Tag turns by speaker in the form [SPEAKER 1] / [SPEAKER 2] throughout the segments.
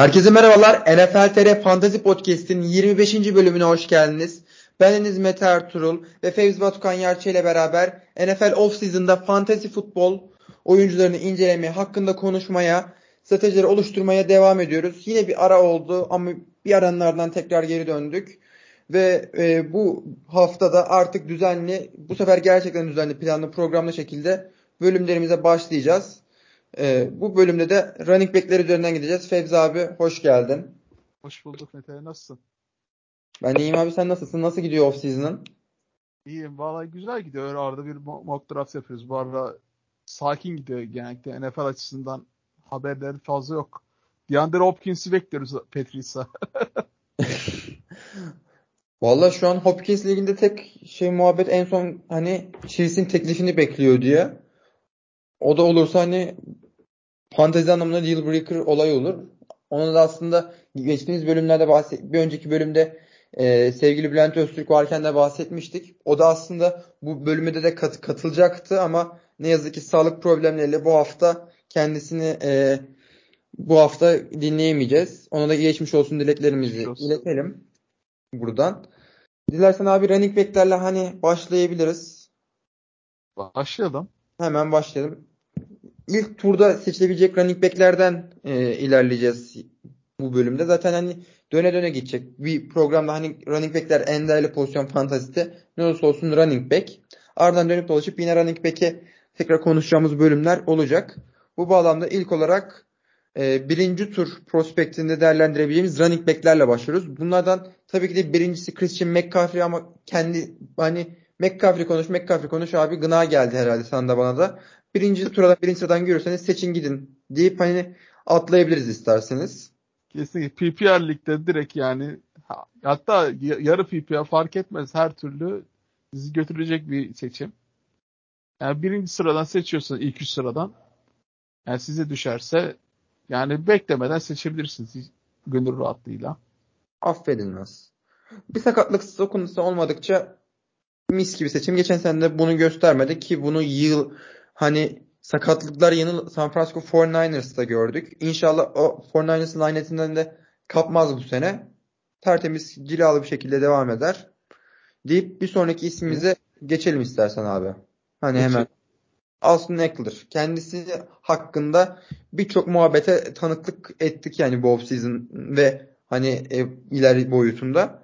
[SPEAKER 1] Herkese merhabalar. NFL TR Fantasy Podcast'in 25. bölümüne hoş geldiniz. Ben Deniz Mete Ertuğrul ve Fevzi Batukan Yarçı ile beraber NFL Offseason'da fantasy futbol oyuncularını incelemeye, hakkında konuşmaya, stratejileri oluşturmaya devam ediyoruz. Yine bir ara oldu ama bir aranlardan tekrar geri döndük. Ve e, bu haftada artık düzenli, bu sefer gerçekten düzenli planlı programlı şekilde bölümlerimize başlayacağız. Ee, bu bölümde de running backler üzerinden gideceğiz. Fevzi abi hoş geldin.
[SPEAKER 2] Hoş bulduk Mete. Nasılsın?
[SPEAKER 1] Ben iyiyim abi sen nasılsın? Nasıl gidiyor off season'ın?
[SPEAKER 2] İyiyim. Vallahi güzel gidiyor. Arada bir mock draft yapıyoruz. Bu arada sakin gidiyor genellikle. NFL açısından haberleri fazla yok. DeAndre Hopkins'i bekliyoruz Patrice'a.
[SPEAKER 1] Valla şu an Hopkins liginde tek şey muhabbet en son hani Chiefs'in teklifini bekliyor diye. O da olursa hani fantezi anlamında deal breaker olay olur. Onu da aslında geçtiğimiz bölümlerde bahset bir önceki bölümde e, sevgili Bülent Öztürk varken de bahsetmiştik. O da aslında bu bölümde de kat, katılacaktı ama ne yazık ki sağlık problemleriyle bu hafta kendisini e, bu hafta dinleyemeyeceğiz. Ona da geçmiş olsun dileklerimizi olsun. iletelim buradan. Dilersen abi running back'lerle hani başlayabiliriz.
[SPEAKER 2] Başlayalım.
[SPEAKER 1] Hemen başlayalım ilk turda seçilebilecek running back'lerden e, ilerleyeceğiz bu bölümde. Zaten hani döne döne gidecek. Bir programda hani running back'ler en değerli pozisyon fantazide ne olursa olsun running back. Ardından dönüp dolaşıp yine running back'e tekrar konuşacağımız bölümler olacak. Bu bağlamda ilk olarak e, birinci tur prospektinde değerlendirebileceğimiz running back'lerle başlıyoruz. Bunlardan tabii ki de birincisi Christian McCaffrey ama kendi hani McCaffrey konuş, McCaffrey konuş abi gına geldi herhalde sana da bana da birinci turada birinci sıradan görürseniz seçin gidin deyip hani atlayabiliriz isterseniz.
[SPEAKER 2] Kesinlikle PPR ligde direkt yani hatta yarı PPR fark etmez her türlü sizi götürecek bir seçim. Yani birinci sıradan seçiyorsanız ilk üç sıradan yani size düşerse yani beklemeden seçebilirsiniz gönül rahatlığıyla.
[SPEAKER 1] Affedilmez. Bir sakatlık sokuntusu olmadıkça mis gibi seçim. Geçen sene de bunu göstermedi ki bunu yıl hani sakatlıklar yanı San Francisco 49ers'ta gördük. İnşallah o 49ers'ın lanetinden de kapmaz bu sene. Tertemiz cilalı bir şekilde devam eder. Deyip bir sonraki ismimize geçelim istersen abi. Hani Geçelim. hemen. Austin Eckler. Kendisi hakkında birçok muhabbete tanıklık ettik yani bu offseason ve hani e, ileri boyutunda.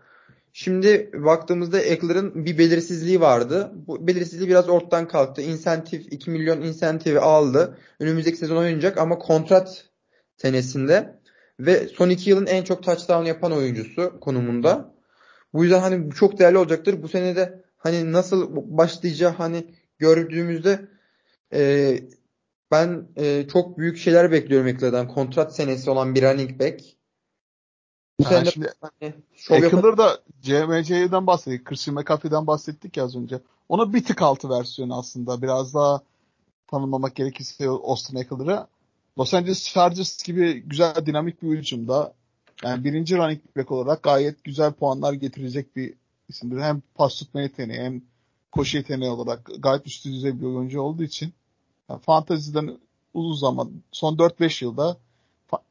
[SPEAKER 1] Şimdi baktığımızda Eckler'ın bir belirsizliği vardı. Bu belirsizliği biraz ortadan kalktı. İnsentif 2 milyon insentifi aldı. Önümüzdeki sezon oynayacak ama kontrat senesinde ve son 2 yılın en çok touchdown yapan oyuncusu konumunda. Bu yüzden hani çok değerli olacaktır. Bu sene de hani nasıl başlayacağı hani gördüğümüzde e, ben e, çok büyük şeyler bekliyorum Eckler'dan. Kontrat senesi olan bir running back.
[SPEAKER 2] Bu yani sene şimdi hani, CMC'den bahsettik. Christian McCaffrey'den bahsettik ya az önce. Ona bir tık altı versiyonu aslında. Biraz daha tanımlamak gerekirse Austin Eckler'ı. Los Angeles Chargers gibi güzel dinamik bir hücumda yani birinci running back olarak gayet güzel puanlar getirecek bir isimdir. Hem pas tutma yeteneği hem koşu yeteneği olarak gayet üst düzey bir oyuncu olduğu için yani fanteziden uzun zaman son 4-5 yılda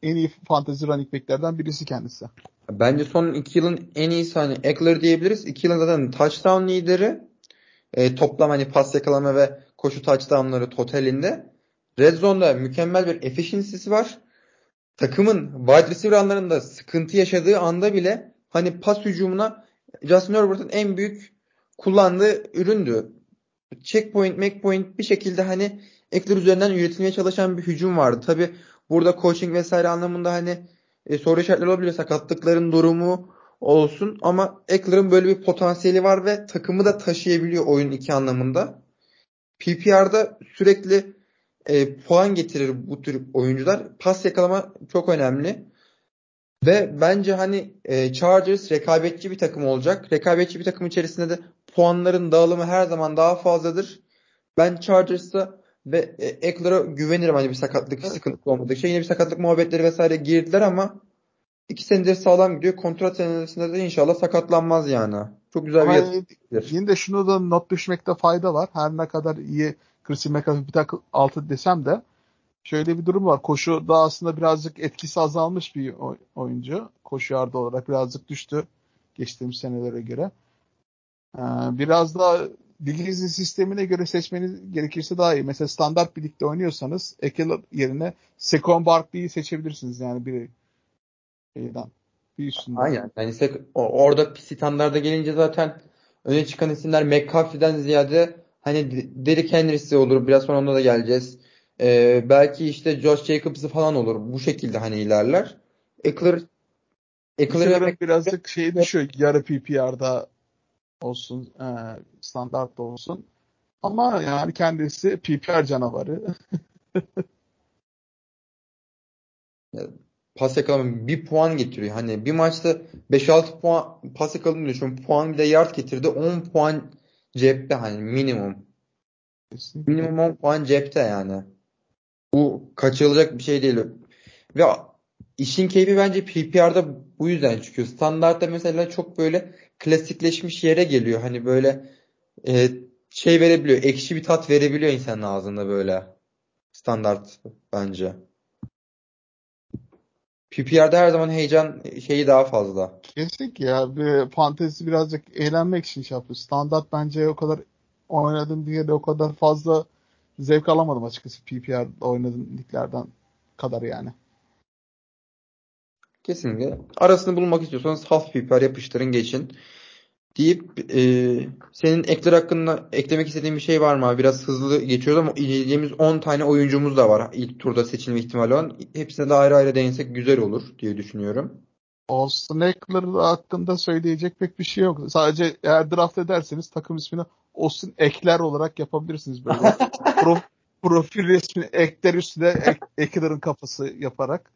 [SPEAKER 2] en iyi fantasy running backlerden birisi kendisi.
[SPEAKER 1] Bence son 2 yılın en iyisi hani Eckler diyebiliriz. 2 yılın zaten touchdown lideri. E, toplam hani pas yakalama ve koşu touchdownları totalinde. Red Zone'da mükemmel bir efficiency'si var. Takımın wide receiver anlarında sıkıntı yaşadığı anda bile hani pas hücumuna Justin Herbert'ın en büyük kullandığı üründü. Checkpoint, make point bir şekilde hani Eckler üzerinden üretilmeye çalışan bir hücum vardı. Tabi burada coaching vesaire anlamında hani e, soru işaretleri olabilir. Sakatlıkların durumu olsun ama Eckler'ın böyle bir potansiyeli var ve takımı da taşıyabiliyor oyun iki anlamında. PPR'da sürekli e, puan getirir bu tür oyuncular. Pas yakalama çok önemli. Ve bence hani e, Chargers rekabetçi bir takım olacak. Rekabetçi bir takım içerisinde de puanların dağılımı her zaman daha fazladır. Ben Chargers'ta ve e, Eckler'a güvenirim hani bir sakatlık evet. sıkıntı olmadığı şey. Yine bir sakatlık muhabbetleri vesaire girdiler ama iki senedir sağlam gidiyor. Kontrat senesinde de inşallah sakatlanmaz yani. Çok güzel
[SPEAKER 2] ama bir Yine de şunu da not düşmekte fayda var. Her ne kadar iyi Christian McCaffrey bir takım altı desem de şöyle bir durum var. Koşu da aslında birazcık etkisi azalmış bir oyuncu. Koşu yardı olarak birazcık düştü geçtiğimiz senelere göre. Ee, biraz daha liginizin sistemine göre seçmeniz gerekirse daha iyi. Mesela standart bir ligde oynuyorsanız Ekeler yerine Sekon Barkley'i seçebilirsiniz yani bir şeyden. Bir üstünden.
[SPEAKER 1] Aynen. Yani orada standarda gelince zaten öne çıkan isimler McCaffrey'den ziyade hani Derrick Henry'si olur. Biraz sonra ona da geleceğiz. Ee, belki işte Josh Jacobs'ı falan olur. Bu şekilde hani ilerler. Eckler
[SPEAKER 2] Eckler'ın birazcık şey düşüyor. Yarı PPR'da olsun, e, standart olsun. Ama yani kendisi PPR canavarı.
[SPEAKER 1] pas yakalama bir puan getiriyor. Hani bir maçta 5-6 puan pas yakaladığını düşün. Puan bir de yard getirdi. 10 puan cepte hani minimum. Kesinlikle. Minimum 10 puan cepte yani. Bu kaçırılacak bir şey değil. Ve işin keyfi bence PPR'da bu yüzden çıkıyor. Standartta mesela çok böyle klasikleşmiş yere geliyor. Hani böyle e, şey verebiliyor. Ekşi bir tat verebiliyor insanın ağzında böyle. Standart bence. PPR'da her zaman heyecan şeyi daha fazla.
[SPEAKER 2] Kesinlikle ya. Bir fantezi birazcık eğlenmek için şey yapıyor. Standart bence o kadar oynadım diye de o kadar fazla zevk alamadım açıkçası PPR oynadığım liglerden kadar yani.
[SPEAKER 1] Kesinlikle. Arasını bulmak istiyorsanız half PPR yapıştırın geçin. Deyip e, senin ekler hakkında eklemek istediğin bir şey var mı? Biraz hızlı geçiyoruz ama izleyeceğimiz 10 tane oyuncumuz da var ilk turda seçilme ihtimali olan. Hepsine de ayrı ayrı değinsek güzel olur diye düşünüyorum.
[SPEAKER 2] Austin Eckler hakkında söyleyecek pek bir şey yok. Sadece eğer draft ederseniz takım ismini Austin Ekler olarak yapabilirsiniz böyle. Pro, profil resmini Ekler üstüne ek, Eckler'ın kafası yaparak.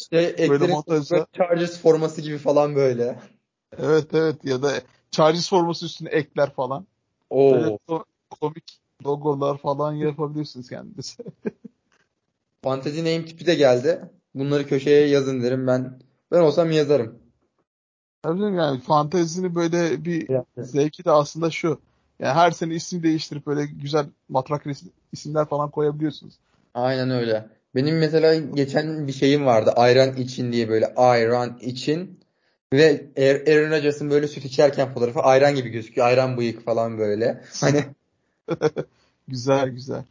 [SPEAKER 1] İşte böyle montajda. Chargers forması gibi falan böyle.
[SPEAKER 2] Evet evet ya da Chargers forması üstüne Ekler falan. Oo. Böyle komik logolar falan yapabilirsiniz kendisi.
[SPEAKER 1] Fantezi name tipi de geldi. Bunları köşeye yazın derim ben. Ben olsam yazarım.
[SPEAKER 2] Tabii yani fantezini böyle bir zevki de aslında şu. Yani her sene isim değiştirip böyle güzel matrak isimler falan koyabiliyorsunuz.
[SPEAKER 1] Aynen öyle. Benim mesela geçen bir şeyim vardı. Ayran için diye böyle ayran için. Ve Aaron Rodgers'ın böyle süt içerken fotoğrafı ayran gibi gözüküyor. Ayran bıyık falan böyle. Hani
[SPEAKER 2] güzel güzel.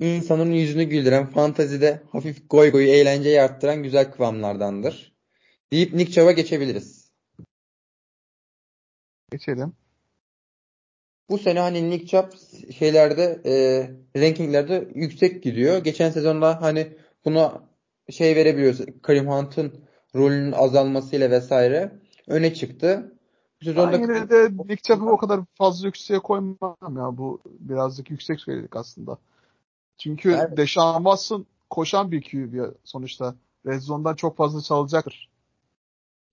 [SPEAKER 1] İnsanın yüzünü güldüren, fantazide hafif goy goy eğlenceyi arttıran güzel kıvamlardandır. Deyip Nick Chubb'a geçebiliriz.
[SPEAKER 2] Geçelim.
[SPEAKER 1] Bu sene hani Nick Chubb şeylerde e, rankinglerde yüksek gidiyor. Geçen sezonda hani buna şey verebiliyoruz. Karim Hunt'ın rolünün azalmasıyla vesaire öne çıktı.
[SPEAKER 2] Bu sezonda ben yine de Nick Chubb'ı o kadar fazla yükseğe koymam ya. Bu birazcık yüksek söyledik aslında. Çünkü evet. Deshaun Watson koşan bir QB sonuçta. Red Zone'dan çok fazla çalacaktır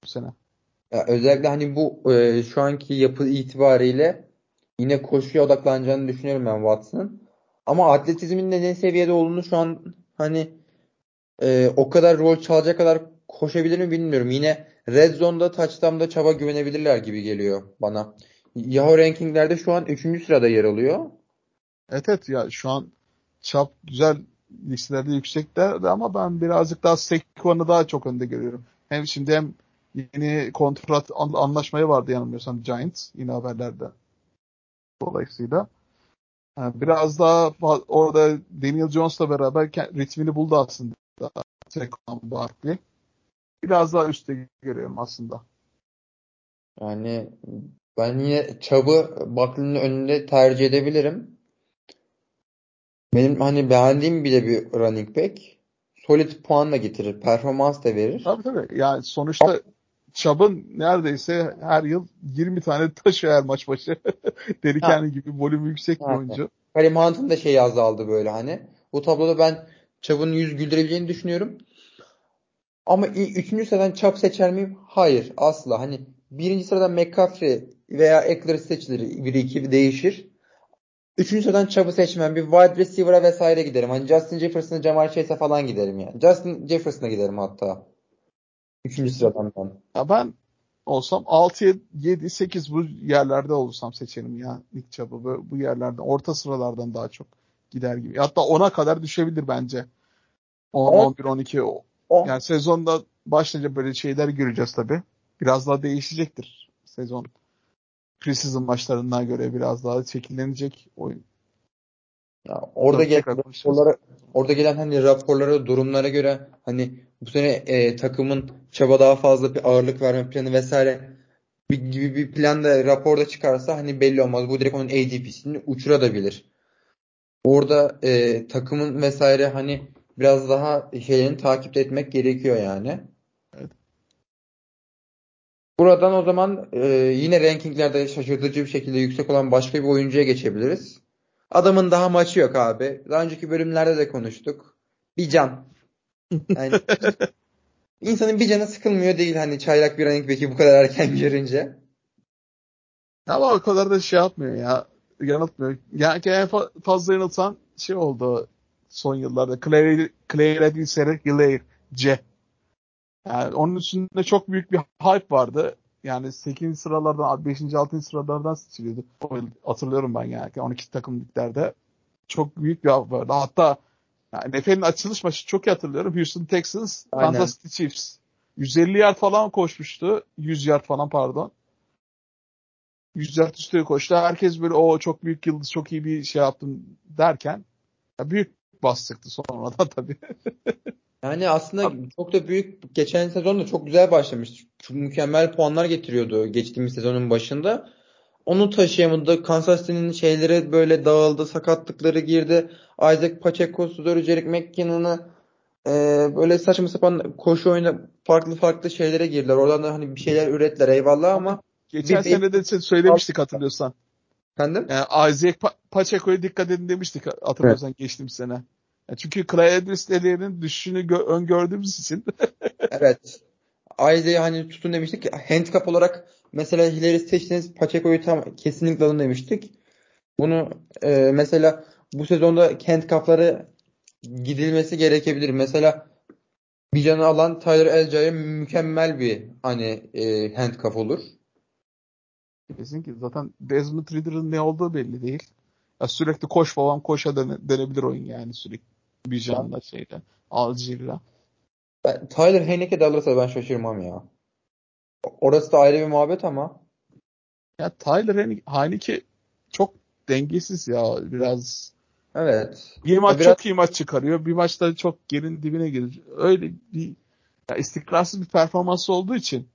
[SPEAKER 2] bu sene.
[SPEAKER 1] Ya özellikle hani bu e, şu anki yapı itibariyle yine koşuya odaklanacağını düşünüyorum ben Watson'ın. Ama atletizmin de ne seviyede olduğunu şu an hani e, o kadar rol çalacak kadar koşabilir mi bilmiyorum. Yine Red Zone'da touchdown'da çaba güvenebilirler gibi geliyor bana. Yahoo rankinglerde şu an 3. sırada yer alıyor.
[SPEAKER 2] Evet evet ya şu an çap güzel listelerde yükseklerdi ama ben birazcık daha Sequan'ı daha çok önde görüyorum. Hem şimdi hem yeni kontrat anlaşmayı vardı yanılmıyorsam Giants yine haberlerde. Dolayısıyla biraz daha orada Daniel Jones'la beraber ritmini buldu aslında Saquon Barkley. Biraz daha üstte görüyorum aslında.
[SPEAKER 1] Yani ben yine Chubb'ı Barkley'nin önünde tercih edebilirim. Benim hani beğendiğim bile bir running back. Solid puan da getirir. Performans da verir.
[SPEAKER 2] Tabii tabii. Yani sonuçta Chubb'ın neredeyse her yıl 20 tane taşı her maç başı. Delikanlı gibi volüm yüksek bir oyuncu.
[SPEAKER 1] Karim Hunt'ın da şeyi azaldı böyle hani. Bu tabloda ben Chubb'ın yüz güldürebileceğini düşünüyorum. Ama üçüncü sıradan Chubb seçer miyim? Hayır. Asla. Hani birinci sıradan McCaffrey veya Eckler seçilir. Biri iki değişir. Üçüncü sıradan Chubb'ı seçmem. Bir wide receiver'a vesaire giderim. Hani Justin Jefferson'a, Jamal Chase'e falan giderim yani. Justin Jefferson'a giderim hatta. Üçüncü sıradan ben.
[SPEAKER 2] Ya ben olsam 6, 7, 8 bu yerlerde olursam seçerim ya Nick Chubb'ı. Bu, bu yerlerden, orta sıralardan daha çok. gider gibi. Hatta 10'a kadar düşebilir bence. 10, 11, 12. O. Yani sezonda başlayınca böyle şeyler göreceğiz tabii. Biraz daha değişecektir sezon. Preseason maçlarından göre biraz daha şekillenecek oyun.
[SPEAKER 1] Ya orada gelen raporlara, orada gelen hani raporlara, durumlara göre hani bu sene e, takımın çaba daha fazla bir ağırlık verme planı vesaire bir, gibi bir plan da raporda çıkarsa hani belli olmaz. Bu direkt onun ADP'sini uçurabilir. Orada e, takımın vesaire hani biraz daha şeylerini takip etmek gerekiyor yani. Evet. Buradan o zaman e, yine rankinglerde şaşırtıcı bir şekilde yüksek olan başka bir oyuncuya geçebiliriz. Adamın daha maçı yok abi. Daha önceki bölümlerde de konuştuk. Bir can. Yani insanın bir canı sıkılmıyor değil hani çaylak bir running back'i bu kadar erken görünce.
[SPEAKER 2] Ama o kadar da şey yapmıyor ya. Yanıltmıyor. Yani en fazla yanıltan şey oldu son yıllarda. Clay, Clay Reddings'e Hilaire C. Yani onun üstünde çok büyük bir hype vardı. Yani 8. sıralardan 5. 6. sıralardan seçiliyordu. Hatırlıyorum ben yani 12 takım liglerde. Çok büyük bir vardı. Hatta yani NFL'in açılış maçı çok iyi hatırlıyorum. Houston Texans, Aynen. Kansas City Chiefs. 150 yard falan koşmuştu. 100 yard falan pardon. 100 yard üstüne koştu. Herkes böyle o çok büyük yıldız çok iyi bir şey yaptım derken ya büyük bas çıktı sonradan tabii.
[SPEAKER 1] Yani aslında çok da büyük geçen sezon da çok güzel başlamıştı. Çok mükemmel puanlar getiriyordu geçtiğimiz sezonun başında. Onu taşıyamadı. Kansas City'nin şeyleri böyle dağıldı. Sakatlıkları girdi. Isaac Pacheco, Sudori Jerick McKinnon'ı e, böyle saçma sapan koşu oyuna farklı farklı şeylere girdiler. Oradan da hani bir şeyler ürettiler eyvallah ama
[SPEAKER 2] Geçen bir, sene de söylemiştik hatırlıyorsan.
[SPEAKER 1] Efendim?
[SPEAKER 2] Yani Isaac pa- Pacheco'ya dikkat edin demiştik hatırlıyorsan evet. geçtiğimiz sene. Çünkü Clay Edwards düşüşünü gö- öngördüğümüz için.
[SPEAKER 1] evet. Isaac'i hani tutun demiştik. Handcuff olarak mesela Hilary'i seçtiniz Pacheco'yu tam kesinlikle alın demiştik. Bunu e, mesela bu sezonda handcuff'ları gidilmesi gerekebilir. Mesela bir canı alan Tyler Elcay'a mükemmel bir hani e, handcuff olur.
[SPEAKER 2] Kesin ki zaten Desmond Ridder'ın ne olduğu belli değil. Ya sürekli koş falan koşa dene, denebilir oyun yani sürekli bir canla şeyle. Alcir'la.
[SPEAKER 1] Ben, Tyler Heineke de alırsa ben şaşırmam ya. Orası da ayrı bir muhabbet ama.
[SPEAKER 2] Ya Tyler Heineke çok dengesiz ya biraz.
[SPEAKER 1] Evet.
[SPEAKER 2] Bir maç biraz... çok iyi maç çıkarıyor. Bir maçta çok yerin dibine gelir. Öyle bir ya istikrarsız bir performansı olduğu için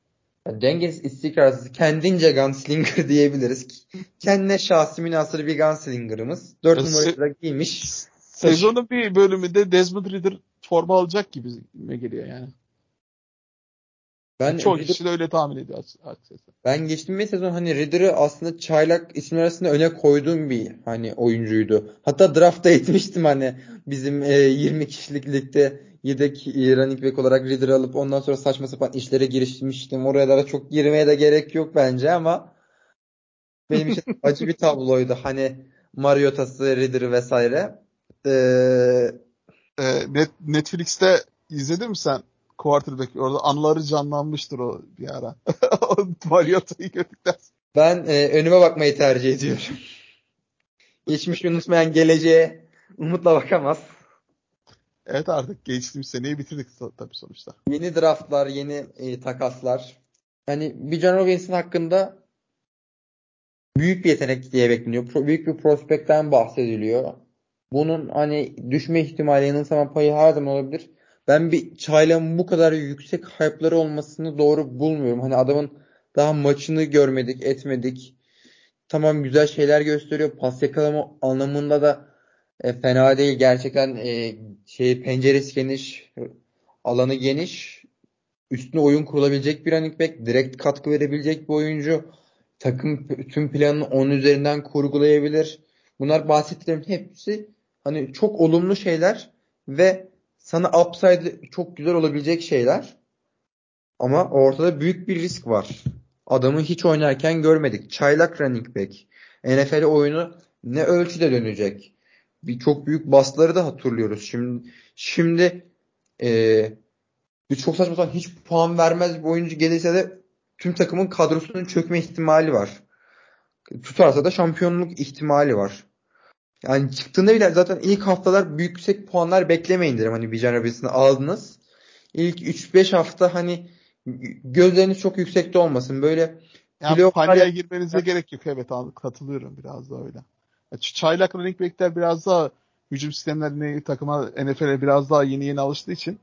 [SPEAKER 1] dengesiz, istikrarsız, kendince gunslinger diyebiliriz. Kendine şahsi münasır bir gunslinger'ımız. 4 numarayı da giymiş.
[SPEAKER 2] Sezonun bir bölümünde Desmond Ridder forma alacak gibi geliyor yani. Ben Çok kişi de öyle tahmin ediyor açıkçası.
[SPEAKER 1] Ben geçtiğimiz sezon hani Ridder'ı aslında çaylak isimler arasında öne koyduğum bir hani oyuncuydu. Hatta draftta etmiştim hani bizim e, 20 kişilik ligde yedek e, running back olarak Ridder alıp ondan sonra saçma sapan işlere girişmiştim. Oraya da çok girmeye de gerek yok bence ama benim için acı bir tabloydu. Hani Mariota'sı, Ridder vesaire. Ee,
[SPEAKER 2] Net, Netflix'te izledin mi sen quarterback? Orada anıları canlanmıştır o bir ara. Mariota'yı gördükten
[SPEAKER 1] Ben e, önüme bakmayı tercih ediyorum. Geçmiş unutmayan geleceğe umutla bakamaz.
[SPEAKER 2] Evet artık geçtiğimiz seneyi bitirdik tabii sonuçta.
[SPEAKER 1] Yeni draftlar, yeni e, takaslar. Yani Bijan Robinson hakkında büyük bir yetenek diye bekleniyor. Pro, büyük bir prospekten bahsediliyor. Bunun hani düşme ihtimali yanılsama payı her zaman olabilir. Ben bir Çaylan bu kadar yüksek hype'ları olmasını doğru bulmuyorum. Hani adamın daha maçını görmedik, etmedik. Tamam güzel şeyler gösteriyor. Pas yakalama anlamında da e, fena değil. Gerçekten e, şey penceresi geniş, alanı geniş. Üstüne oyun kurulabilecek bir running back. Direkt katkı verebilecek bir oyuncu. Takım tüm planını onun üzerinden kurgulayabilir. Bunlar bahsettiklerim hepsi hani çok olumlu şeyler ve sana upside çok güzel olabilecek şeyler. Ama ortada büyük bir risk var. Adamı hiç oynarken görmedik. Çaylak running back. NFL oyunu ne ölçüde dönecek? Bir çok büyük basları da hatırlıyoruz. Şimdi şimdi e, bir çok saçma sapan hiç puan vermez bir oyuncu gelirse de tüm takımın kadrosunun çökme ihtimali var. Tutarsa da şampiyonluk ihtimali var. Yani çıktığında bile zaten ilk haftalar büyük yüksek puanlar beklemeyin derim. Hani Bijan Robinson'ı aldınız. İlk 3-5 hafta hani gözleriniz çok yüksekte olmasın. Böyle
[SPEAKER 2] yani paniğe girmenize gerek yok. Evet katılıyorum biraz da öyle. Çaylak running back'ler biraz daha hücum sistemlerine takıma NFL'e biraz daha yeni yeni alıştığı için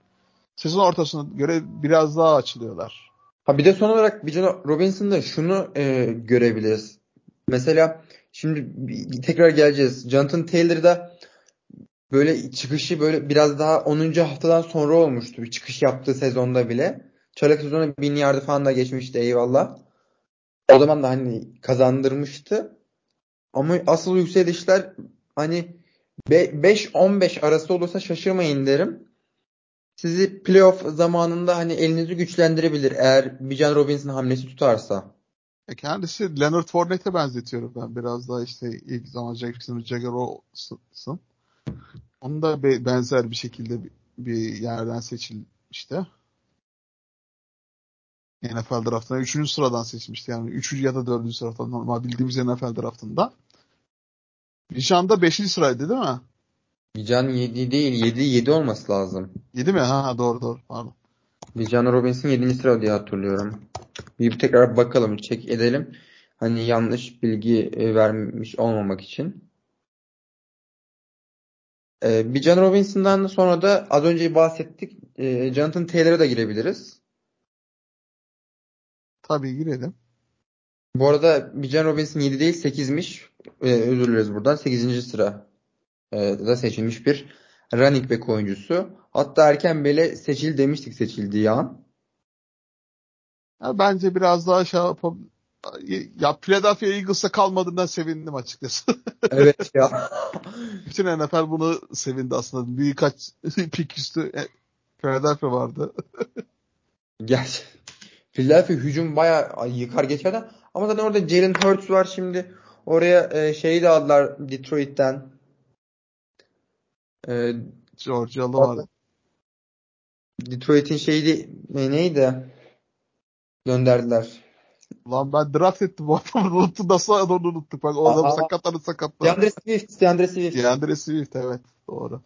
[SPEAKER 2] sezon ortasına göre biraz daha açılıyorlar.
[SPEAKER 1] Ha bir de son olarak Bijan Robinson'da şunu e, görebiliriz. Mesela şimdi tekrar geleceğiz. Jonathan Taylor'da böyle çıkışı böyle biraz daha 10. haftadan sonra olmuştu. Bir çıkış yaptığı sezonda bile. Çaylak sezonu 1000 yardı falan da geçmişti eyvallah. O zaman da hani kazandırmıştı. Ama asıl yükselişler hani 5-15 arası olursa şaşırmayın derim. Sizi playoff zamanında hani elinizi güçlendirebilir eğer Bijan Robinson hamlesi tutarsa.
[SPEAKER 2] E kendisi Leonard Fournette'e benzetiyorum ben biraz daha işte ilk zaman Jackson Jagger olsun. Onu da benzer bir şekilde bir yerden seçilmişti. NFL draftına 3. sıradan seçmişti. Yani 3. ya da 4. sıradan normal bildiğimiz NFL draftında. Bijan da 5. sıraydı değil mi?
[SPEAKER 1] Bijan 7 değil 7 7 olması lazım.
[SPEAKER 2] 7 mi? Ha doğru doğru pardon.
[SPEAKER 1] Bijan Robinson 7. sıra diye hatırlıyorum. Bir tekrar bakalım, çek edelim. Hani yanlış bilgi e, vermiş olmamak için. Ee, Bijan Robinson'dan sonra da az önce bahsettik. E, Jonathan Taylor'a da girebiliriz.
[SPEAKER 2] Tabii girelim.
[SPEAKER 1] Bu arada Bijan Robinson 7 değil 8'miş. Ee, özür dileriz buradan. 8. sıra e, da seçilmiş bir running back oyuncusu. Hatta erken bile seçil demiştik seçildiği an.
[SPEAKER 2] Ya bence biraz daha şey yapab ya Philadelphia Eagles'a kalmadığından sevindim açıkçası.
[SPEAKER 1] evet ya.
[SPEAKER 2] Bütün NFL bunu sevindi aslında. Birkaç pik üstü e, Philadelphia vardı.
[SPEAKER 1] Gerçi Philadelphia hücum bayağı yıkar geçerdi. Ama zaten orada Jalen Hurts var şimdi. Oraya e, şeyi de aldılar Detroit'ten.
[SPEAKER 2] E, Georgia'lı var.
[SPEAKER 1] Detroit'in şeydi e, neydi? Gönderdiler.
[SPEAKER 2] Lan ben draft ettim bu adamı unuttum. Nasıl onu unuttuk? Bak o adamı sakatladı sakatladı.
[SPEAKER 1] DeAndre Swift. DeAndre Swift.
[SPEAKER 2] DeAndre Swift evet. Doğru.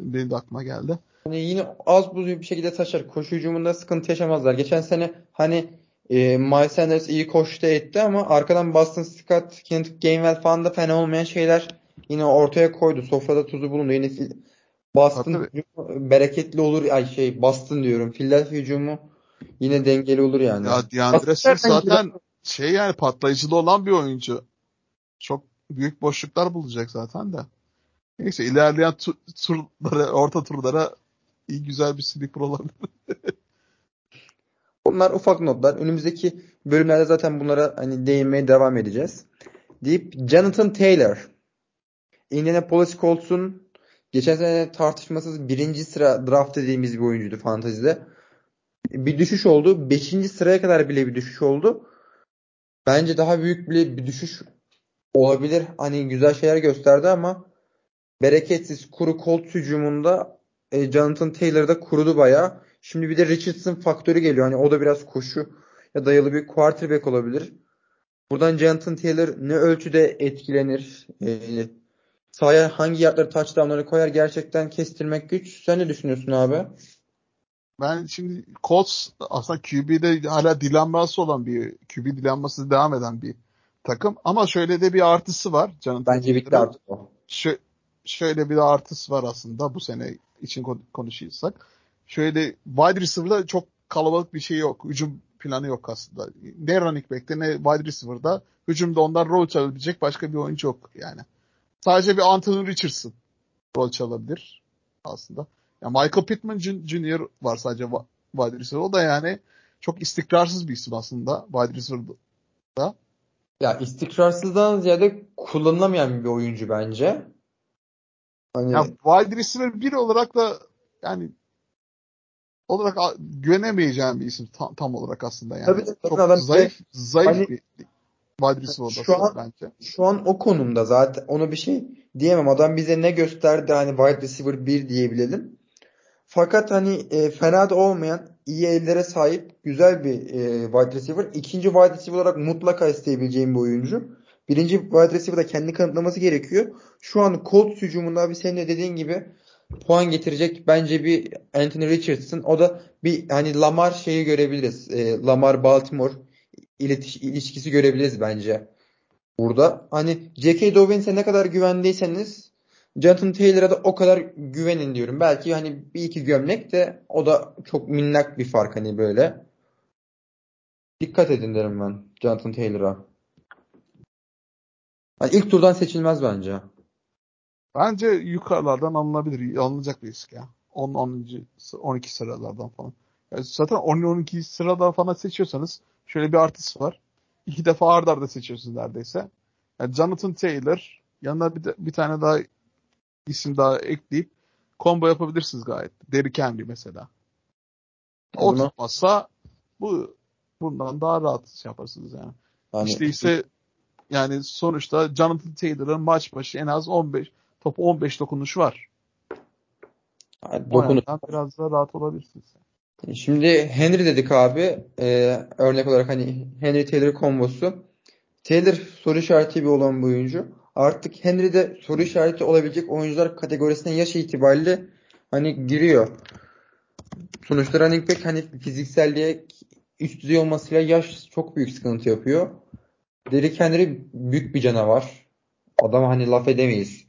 [SPEAKER 2] Benim de aklıma geldi.
[SPEAKER 1] Hani yine az buz bir şekilde taşır. Koşu hücumunda sıkıntı yaşamazlar. Geçen sene hani e, Miles Sanders iyi koştu etti ama arkadan Boston Scott, Kent Gainwell falan da fena olmayan şeyler yine ortaya koydu. Sofrada tuzu bulundu. Yine Boston hücumu bereketli olur. Ay şey Boston diyorum. Philadelphia hücumu yine dengeli olur yani.
[SPEAKER 2] Ya DeAndre Swift zaten şey yani patlayıcılı olan bir oyuncu. Çok büyük boşluklar bulacak zaten de. Neyse ilerleyen tu- turlara, orta turlara iyi güzel bir sleeper olabilir.
[SPEAKER 1] Bunlar ufak notlar. Önümüzdeki bölümlerde zaten bunlara hani değinmeye devam edeceğiz. Deyip Jonathan Taylor. Indianapolis Colts'un geçen sene tartışmasız birinci sıra draft dediğimiz bir oyuncuydu fantazide. Bir düşüş oldu. Beşinci sıraya kadar bile bir düşüş oldu. Bence daha büyük bile bir düşüş olabilir. Hani güzel şeyler gösterdi ama bereketsiz kuru Colts hücumunda e, Jonathan Taylor da kurudu bayağı. Şimdi bir de Richardson faktörü geliyor. Hani o da biraz koşu ya dayalı bir quarterback olabilir. Buradan Jonathan Taylor ne ölçüde etkilenir? E, sahaya hangi yardları touchdownları koyar gerçekten kestirmek güç. Sen ne düşünüyorsun abi?
[SPEAKER 2] Ben şimdi Colts aslında QB'de hala dilenması olan bir QB dilenması devam eden bir takım. Ama şöyle de bir artısı var. Jonathan
[SPEAKER 1] Bence bitti artık o.
[SPEAKER 2] Şö şöyle bir artısı var aslında bu sene için konuşuyorsak. Şöyle wide receiver'da çok kalabalık bir şey yok. Hücum planı yok aslında. Ne running back'te ne wide receiver'da hücumda ondan rol çalabilecek başka bir oyuncu yok yani. Sadece bir Anthony Richardson rol çalabilir aslında. Ya Michael Pittman Jr. var sadece wide receiver. O da yani çok istikrarsız bir isim aslında wide receiver'da.
[SPEAKER 1] Ya istikrarsızdan ziyade kullanılamayan bir oyuncu bence.
[SPEAKER 2] Hani... Ya wide receiver bir olarak da yani olarak güvenemeyeceğim bir isim tam, tam olarak aslında yani. Tabii, çok adam zayıf şey, zayıf hani, bir wide receiver
[SPEAKER 1] şu an, bence. Şu an o konumda zaten ona bir şey diyemem. Adam bize ne gösterdi hani wide receiver 1 diyebilelim. Fakat hani e, fena da olmayan iyi ellere sahip güzel bir e, wide receiver. İkinci wide receiver olarak mutlaka isteyebileceğim bir oyuncu. Birinci wide receiver da kendini kanıtlaması gerekiyor. Şu an Colts hücumunda abi senin de dediğin gibi puan getirecek bence bir Anthony Richardson. O da bir hani Lamar şeyi görebiliriz. E, Lamar Baltimore iletiş, ilişkisi görebiliriz bence. Burada hani J.K. Dovens'e ne kadar güvendiyseniz Jonathan Taylor'a da o kadar güvenin diyorum. Belki hani bir iki gömlek de o da çok minnak bir fark hani böyle. Dikkat edin derim ben Jonathan Taylor'a. Yani ilk turdan seçilmez bence.
[SPEAKER 2] Bence yukarılardan alınabilir. Alınacak bir risk ya. 10 10. 12 sıralardan falan. Yani zaten 10 12 sıradan falan seçiyorsanız şöyle bir artısı var. İki defa ard arda seçiyorsunuz neredeyse. Yani Jonathan Taylor yanına bir, de, bir tane daha isim daha ekleyip combo yapabilirsiniz gayet. Derrick Henry mesela. O Buna... tutmazsa bu bundan daha rahat şey yaparsınız yani. yani işte ise yani sonuçta Jonathan Taylor'ın maç başı en az 15 top 15 dokunuşu var.
[SPEAKER 1] Yani dokunuş.
[SPEAKER 2] biraz daha rahat olabilirsiniz.
[SPEAKER 1] Şimdi Henry dedik abi. Ee, örnek olarak hani Henry Taylor kombosu. Taylor soru işareti bir olan bir oyuncu. Artık Henry de soru işareti olabilecek oyuncular kategorisine yaş itibariyle hani giriyor. Sonuçta running back hani fizikselliğe üst düzey olmasıyla yaş çok büyük sıkıntı yapıyor. Derrick Henry büyük bir canavar. Adam hani laf edemeyiz.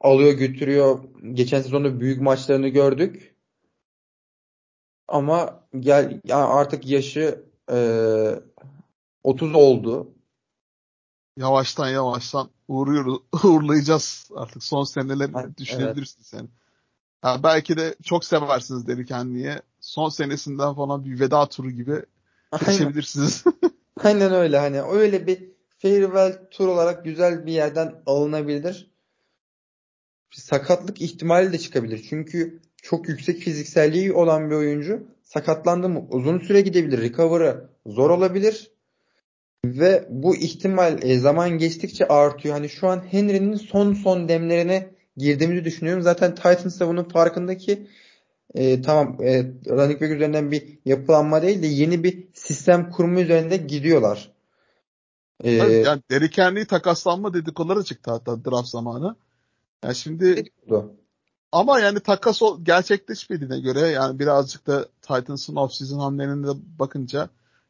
[SPEAKER 1] Alıyor götürüyor. Geçen sezonda büyük maçlarını gördük. Ama gel yani artık yaşı e, 30 oldu.
[SPEAKER 2] Yavaştan yavaştan uğruyoruz, uğurlayacağız artık son seneleri evet, düşünebilirsiniz evet. yani. Ha, belki de çok seversiniz Henry'ye. Son senesinden falan bir veda turu gibi seçebilirsiniz.
[SPEAKER 1] Aynen öyle hani öyle bir farewell tur olarak güzel bir yerden alınabilir. Sakatlık ihtimali de çıkabilir. Çünkü çok yüksek fizikselliği olan bir oyuncu sakatlandı mı uzun süre gidebilir. Recover'ı zor olabilir. Ve bu ihtimal e, zaman geçtikçe artıyor. Hani şu an Henry'nin son son demlerine girdiğimizi düşünüyorum. Zaten Titans da bunun farkındaki e, tamam e, running back üzerinden bir yapılanma değil de yeni bir sistem kurma üzerinde gidiyorlar.
[SPEAKER 2] Ee, yani Derrick Henry takaslanma dedikoları çıktı hatta draft zamanı. Yani şimdi dedikodu. ama yani takas gerçekleşmediğine göre yani birazcık da Titans'ın off-season hamlelerine bakınca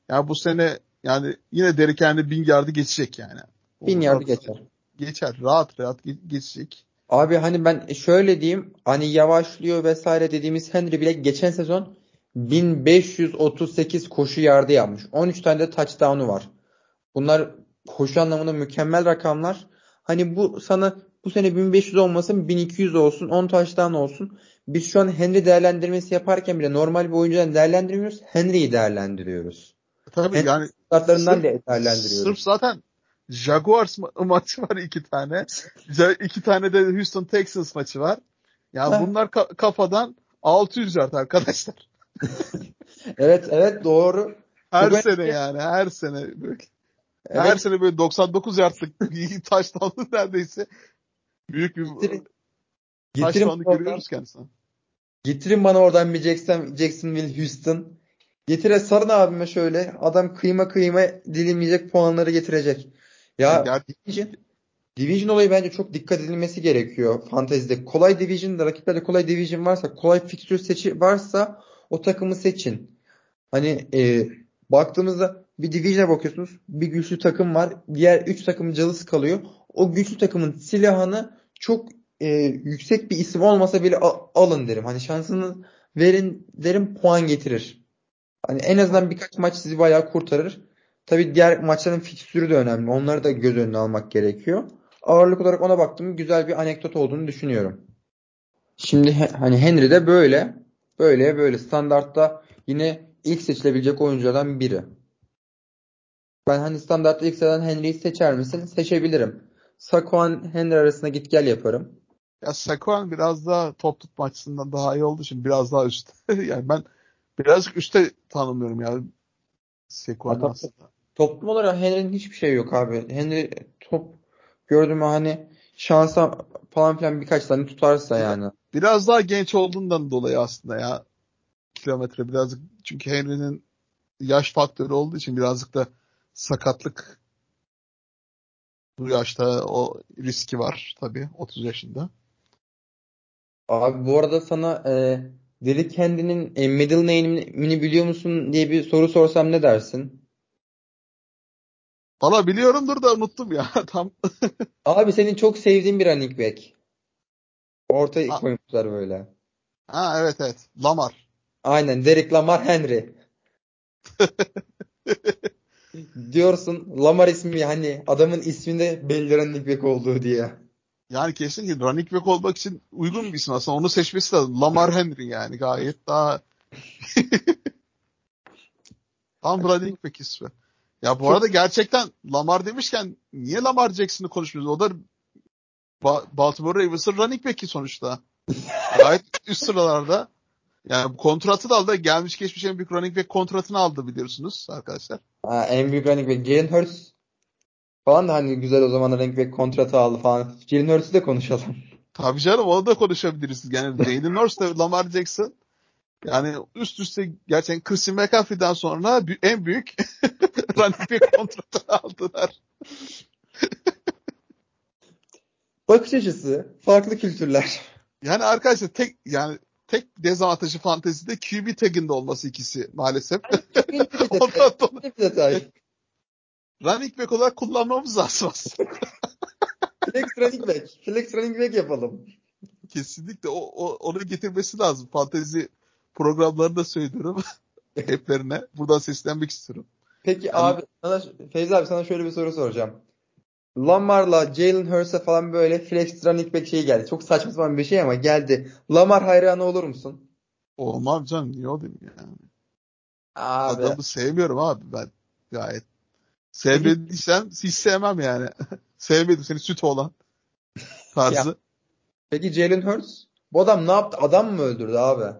[SPEAKER 2] yani bu sene yani yine Derrick Henry bin yardı geçecek yani.
[SPEAKER 1] Bin yardı geçer.
[SPEAKER 2] Geçer. Rahat rahat geçecek.
[SPEAKER 1] Abi hani ben şöyle diyeyim hani yavaşlıyor vesaire dediğimiz Henry bile geçen sezon 1538 koşu yardı yapmış. 13 tane de touchdown'u var. Bunlar koşu anlamında mükemmel rakamlar. Hani bu sana bu sene 1500 olmasın 1200 olsun 10 touchdown olsun. Biz şu an Henry değerlendirmesi yaparken bile normal bir oyuncudan değerlendirmiyoruz. Henry'yi değerlendiriyoruz.
[SPEAKER 2] Tabii Henry yani
[SPEAKER 1] startlarından değerlendiriyoruz.
[SPEAKER 2] Sırf zaten Jaguars ma- maçı var iki tane. iki tane de Houston Texans maçı var. Ya yani bunlar ka- kafadan 600 yard arkadaşlar.
[SPEAKER 1] evet evet doğru.
[SPEAKER 2] Her Çok sene önemli. yani her sene böyle. Evet. Her sene böyle 99 yardlık touchdown'lı neredeyse büyük bir Getirin, touchdown'ı görüyoruz kendisine.
[SPEAKER 1] Getirin bana oradan bir Jackson, Jacksonville Houston. Getire sarın abime şöyle. Adam kıyma kıyma dilimleyecek puanları getirecek. Ya yani Division, Division olayı bence çok dikkat edilmesi gerekiyor fantezide. Kolay Division'da rakiplerde kolay Division varsa kolay fixture seçi varsa o takımı seçin. Hani e, baktığımızda bir Division'a bakıyorsunuz. Bir güçlü takım var. Diğer 3 takım cılız kalıyor. O güçlü takımın silahını çok e, yüksek bir isim olmasa bile alın derim. Hani şansını verin derim puan getirir. Hani en azından birkaç maç sizi bayağı kurtarır. Tabii diğer maçların fikstürü de önemli. Onları da göz önüne almak gerekiyor. Ağırlık olarak ona baktım güzel bir anekdot olduğunu düşünüyorum. Şimdi hani Henry de böyle. Böyle böyle standartta yine ilk seçilebilecek oyunculardan biri. Ben hani standartta ilk sıradan Henry'yi seçer misin? Seçebilirim. Saquon Henry arasında git gel yaparım.
[SPEAKER 2] Ya Saquon biraz daha top tutma açısından daha iyi olduğu için biraz daha üstte. yani ben birazcık üstte tanımlıyorum yani Saquon aslında.
[SPEAKER 1] Toplum olarak Henry'nin hiçbir şey yok abi. Henry top gördüm hani şansa falan filan birkaç tane tutarsa yani.
[SPEAKER 2] Biraz daha genç olduğundan dolayı aslında ya kilometre birazcık çünkü Henry'nin yaş faktörü olduğu için birazcık da sakatlık Bu yaşta o riski var tabii 30 yaşında.
[SPEAKER 1] Abi bu arada sana e, Derrick Henry'nin e, middle name'ini biliyor musun diye bir soru sorsam ne dersin?
[SPEAKER 2] Valla biliyorumdur da unuttum ya tam.
[SPEAKER 1] Abi senin çok sevdiğin bir running back. Ortaya ha. koymuşlar böyle.
[SPEAKER 2] Ha evet evet. Lamar.
[SPEAKER 1] Aynen Derek Lamar Henry. Diyorsun Lamar ismi hani adamın isminde belli running back olduğu diye.
[SPEAKER 2] Yani kesinlikle running back olmak için uygun bir isim aslında. Onu seçmesi lazım. Lamar Henry yani gayet daha tam running back ismi. Ya bu Çok... arada gerçekten Lamar demişken niye Lamar Jackson'ı konuşmuyoruz? O da ba- Baltimore Ravens'ın running back'i sonuçta. Gayet üst sıralarda. Yani kontratı da aldı. Gelmiş geçmiş en büyük running back kontratını aldı biliyorsunuz arkadaşlar.
[SPEAKER 1] Ha, en büyük running back. Jalen Hurts falan da hani güzel o zaman running back kontratı aldı falan. Jalen Hurts'u da konuşalım.
[SPEAKER 2] Tabii canım onu da konuşabiliriz. Yani Jalen Hurts da Lamar Jackson yani üst üste gerçekten Christian McCaffrey'den sonra en büyük running back kontratı aldılar.
[SPEAKER 1] Bakış açısı, farklı kültürler.
[SPEAKER 2] Yani arkadaşlar tek yani tek dezavantajı fantezide QB taginde olması ikisi maalesef. Ondan dolayı. Running back olarak kullanmamız lazım aslında.
[SPEAKER 1] Flex running back. Flex running back yapalım.
[SPEAKER 2] Kesinlikle o, o onu getirmesi lazım. Fantezi programlarında söylüyorum. Heplerine. Buradan seslenmek istiyorum.
[SPEAKER 1] Peki yani, abi sana, Feyzi abi sana şöyle bir soru soracağım. Lamar'la Jalen Hurts'e falan böyle flex running back şey geldi. Çok saçma sapan bir şey ama geldi. Lamar hayranı olur musun?
[SPEAKER 2] Olmam canım. Niye olayım yani? Abi. Adamı sevmiyorum abi ben gayet. Sevmediysen hiç sevmem yani. Sevmedim seni süt olan tarzı.
[SPEAKER 1] Peki Jalen Hurts? Bu adam ne yaptı? Adam mı öldürdü abi?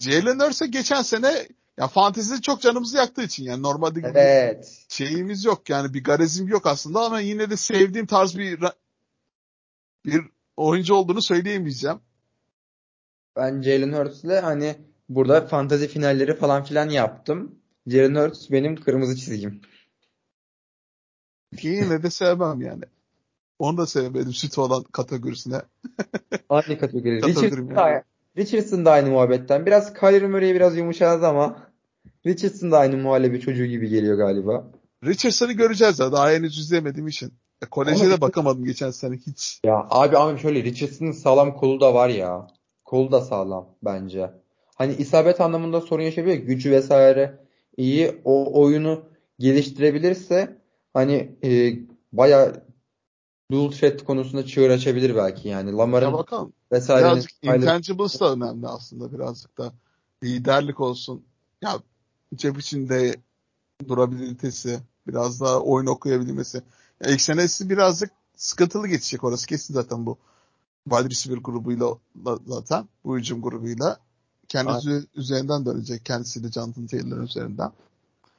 [SPEAKER 2] Jalen Hurts'e geçen sene ya fantezide çok canımızı yaktığı için yani normalde
[SPEAKER 1] evet.
[SPEAKER 2] şeyimiz yok yani bir garezim yok aslında ama yine de sevdiğim tarz bir bir oyuncu olduğunu söyleyemeyeceğim.
[SPEAKER 1] Ben Jalen Hurts'le hani burada fantazi finalleri falan filan yaptım. Jalen Hurts benim kırmızı çizgim.
[SPEAKER 2] Yine de sevmem yani. Onu da sevmedim süt olan kategorisine.
[SPEAKER 1] Aynı kategori. Richardson, da, Richardson da aynı muhabbetten. Biraz Kyler Murray biraz yumuşadı ama Richardson da aynı muhallebi çocuğu gibi geliyor galiba.
[SPEAKER 2] Richardson'ı göreceğiz ya. Daha henüz izlemediğim için. Ya, koleje de bakamadım geçen sene hiç.
[SPEAKER 1] Ya abi ama şöyle Richardson'ın sağlam kolu da var ya. Kolu da sağlam bence. Hani isabet anlamında sorun yaşayabilir. Gücü vesaire iyi. O oyunu geliştirebilirse hani e, bayağı dual threat konusunda çığır açabilir belki yani. Lamar'ın
[SPEAKER 2] ya bakalım. Birazcık intangibles da önemli aslında birazcık da. Liderlik olsun. Ya cep içinde durabilitesi, biraz daha oyun okuyabilmesi. Ya ilk senesi birazcık sıkıntılı geçecek orası kesin zaten bu. Wide receiver grubuyla zaten bu hücum grubuyla kendisi Aynen. üzerinden dönecek. Kendisiyle Jonathan Taylor'ın üzerinden.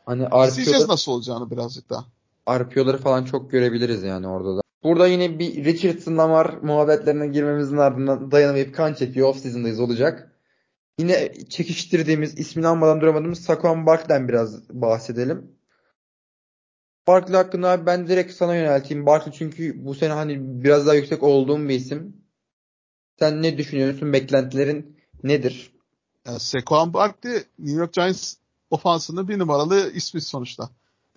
[SPEAKER 2] Hani İzleyeceğiz nasıl olacağını birazcık daha.
[SPEAKER 1] RPO'ları falan çok görebiliriz yani orada da. Burada yine bir Richardson Lamar muhabbetlerine girmemizin ardından dayanamayıp kan çekiyor. Off season'dayız olacak. Yine çekiştirdiğimiz, ismini almadan duramadığımız Saquon Barkley'den biraz bahsedelim. Barkley hakkında abi ben direkt sana yönelteyim. Barkley çünkü bu sene hani biraz daha yüksek olduğum bir isim. Sen ne düşünüyorsun? Beklentilerin nedir?
[SPEAKER 2] Yani Saquon Barkley New York Giants ofansında bir numaralı ismi sonuçta.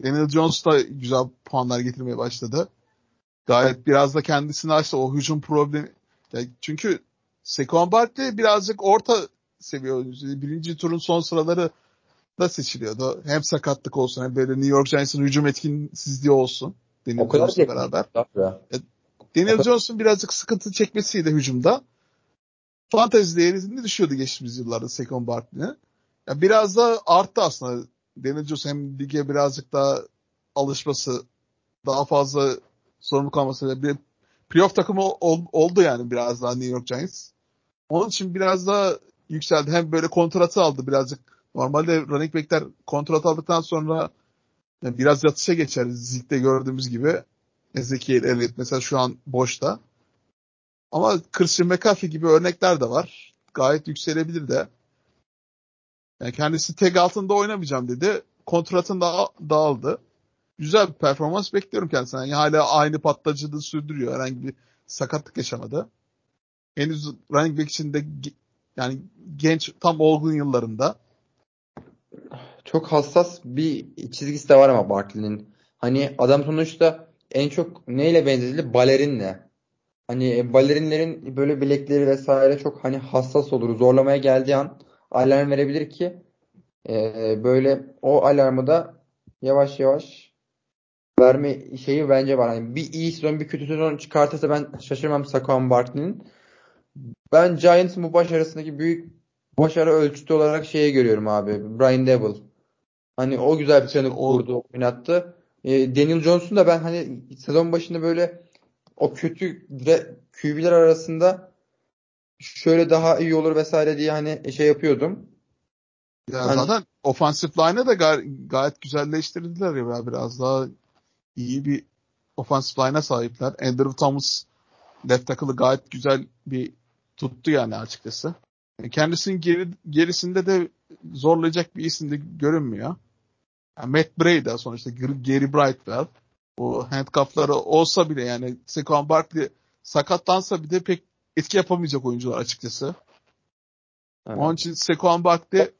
[SPEAKER 2] Daniel Jones da güzel puanlar getirmeye başladı. Gayet biraz da kendisini açtı o hücum problemi. Yani çünkü Saquon Barkley birazcık orta seviye oyuncu. Birinci turun son sıraları da seçiliyordu. Hem sakatlık olsun hem böyle New York Giants'ın hücum etkinsizliği olsun. Daniel Jones'la beraber. E, Daniel Jones'un birazcık sıkıntı çekmesiyle hücumda fantezi değerinde düşüyordu geçtiğimiz yıllarda Saquon Barkley'ne. Yani biraz da arttı aslında. Jones hem lige birazcık daha alışması, daha fazla sorumluluk alması. Bir playoff takımı ol, oldu yani biraz daha New York Giants. Onun için biraz daha yükseldi. Hem böyle kontratı aldı birazcık. Normalde running backler kontrat aldıktan sonra yani biraz yatışa geçer. Zik'te gördüğümüz gibi. Ezekiel Elliott mesela şu an boşta. Ama Christian McCaffrey gibi örnekler de var. Gayet yükselebilir de. Yani kendisi tek altında oynamayacağım dedi. Kontratını da dağıldı. güzel bir performans bekliyorum kendisinden. Yani hala aynı patlayıcılığı sürdürüyor. Herhangi bir sakatlık yaşamadı. Henüz running back içinde yani genç tam olgun yıllarında.
[SPEAKER 1] Çok hassas bir çizgisi de var ama Barkley'nin. Hani adam sonuçta en çok neyle benzedi? Balerinle. Hani balerinlerin böyle bilekleri vesaire çok hani hassas olur. Zorlamaya geldiği an alarm verebilir ki e, böyle o alarmı da yavaş yavaş verme şeyi bence var. Hani bir iyi sezon bir kötü sezon çıkartırsa ben şaşırmam Saquon Barkley'nin. Ben Giants'ın bu başarısındaki büyük başarı ölçütü olarak şeyi görüyorum abi. Brian Devil. Hani o güzel bir planı kurdu, oynattı. E, Daniel Jones'un da ben hani sezon başında böyle o kötü QB'ler arasında şöyle daha iyi olur vesaire diye hani şey yapıyordum.
[SPEAKER 2] Ya hani, zaten offensive line'ı da gay- gayet güzelleştirdiler ya biraz daha iyi bir offensive line'a sahipler. Andrew Thomas left tackle'ı gayet güzel bir tuttu yani açıkçası. Kendisinin geri, gerisinde de zorlayacak bir isim de görünmüyor. Yani Matt Breda sonuçta Gary Brightwell. O handcuffları olsa bile yani Saquon Barkley sakatlansa bir de pek etki yapamayacak oyuncular açıkçası. Evet. Onun için Barkley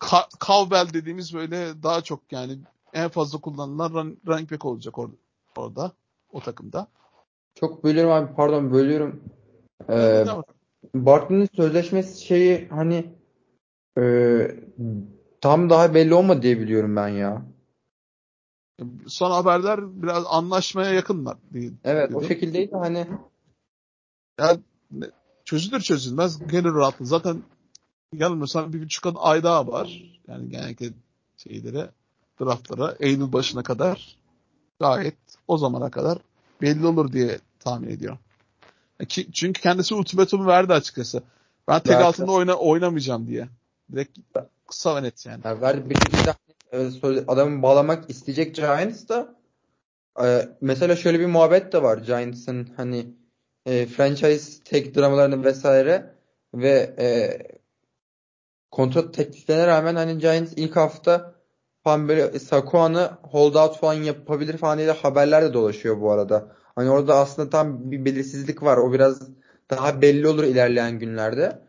[SPEAKER 2] Ka- Cowbell dediğimiz böyle daha çok yani en fazla kullanılan run, running back olacak orada, orada o takımda.
[SPEAKER 1] Çok bölüyorum abi pardon bölüyorum. Ee, Barkley'nin sözleşmesi şeyi hani e, tam daha belli olmadı diye biliyorum ben ya.
[SPEAKER 2] Son haberler biraz anlaşmaya yakınlar. Diye,
[SPEAKER 1] evet dedim. o şekildeydi hani.
[SPEAKER 2] Ya çözülür çözülmez gelir rahatlı. Zaten yanılmıyorsam bir buçuk ay daha var. Yani genellikle şeylere draftlara Eylül başına kadar gayet o zamana kadar belli olur diye tahmin ediyorum. Çünkü kendisi ultimatumu verdi açıkçası. Ben tek Zaten. altında oyna, oynamayacağım diye. Direkt kısa ve net yani.
[SPEAKER 1] yani verdi bir şekilde e, adamı bağlamak isteyecek Giants da e, mesela şöyle bir muhabbet de var Giants'ın hani e, franchise tek dramalarını vesaire ve e, kontrat tekliflerine rağmen hani Giants ilk hafta falan böyle Saquon'u holdout falan yapabilir falan diye de haberler de dolaşıyor bu arada. Hani orada aslında tam bir belirsizlik var. O biraz daha belli olur ilerleyen günlerde.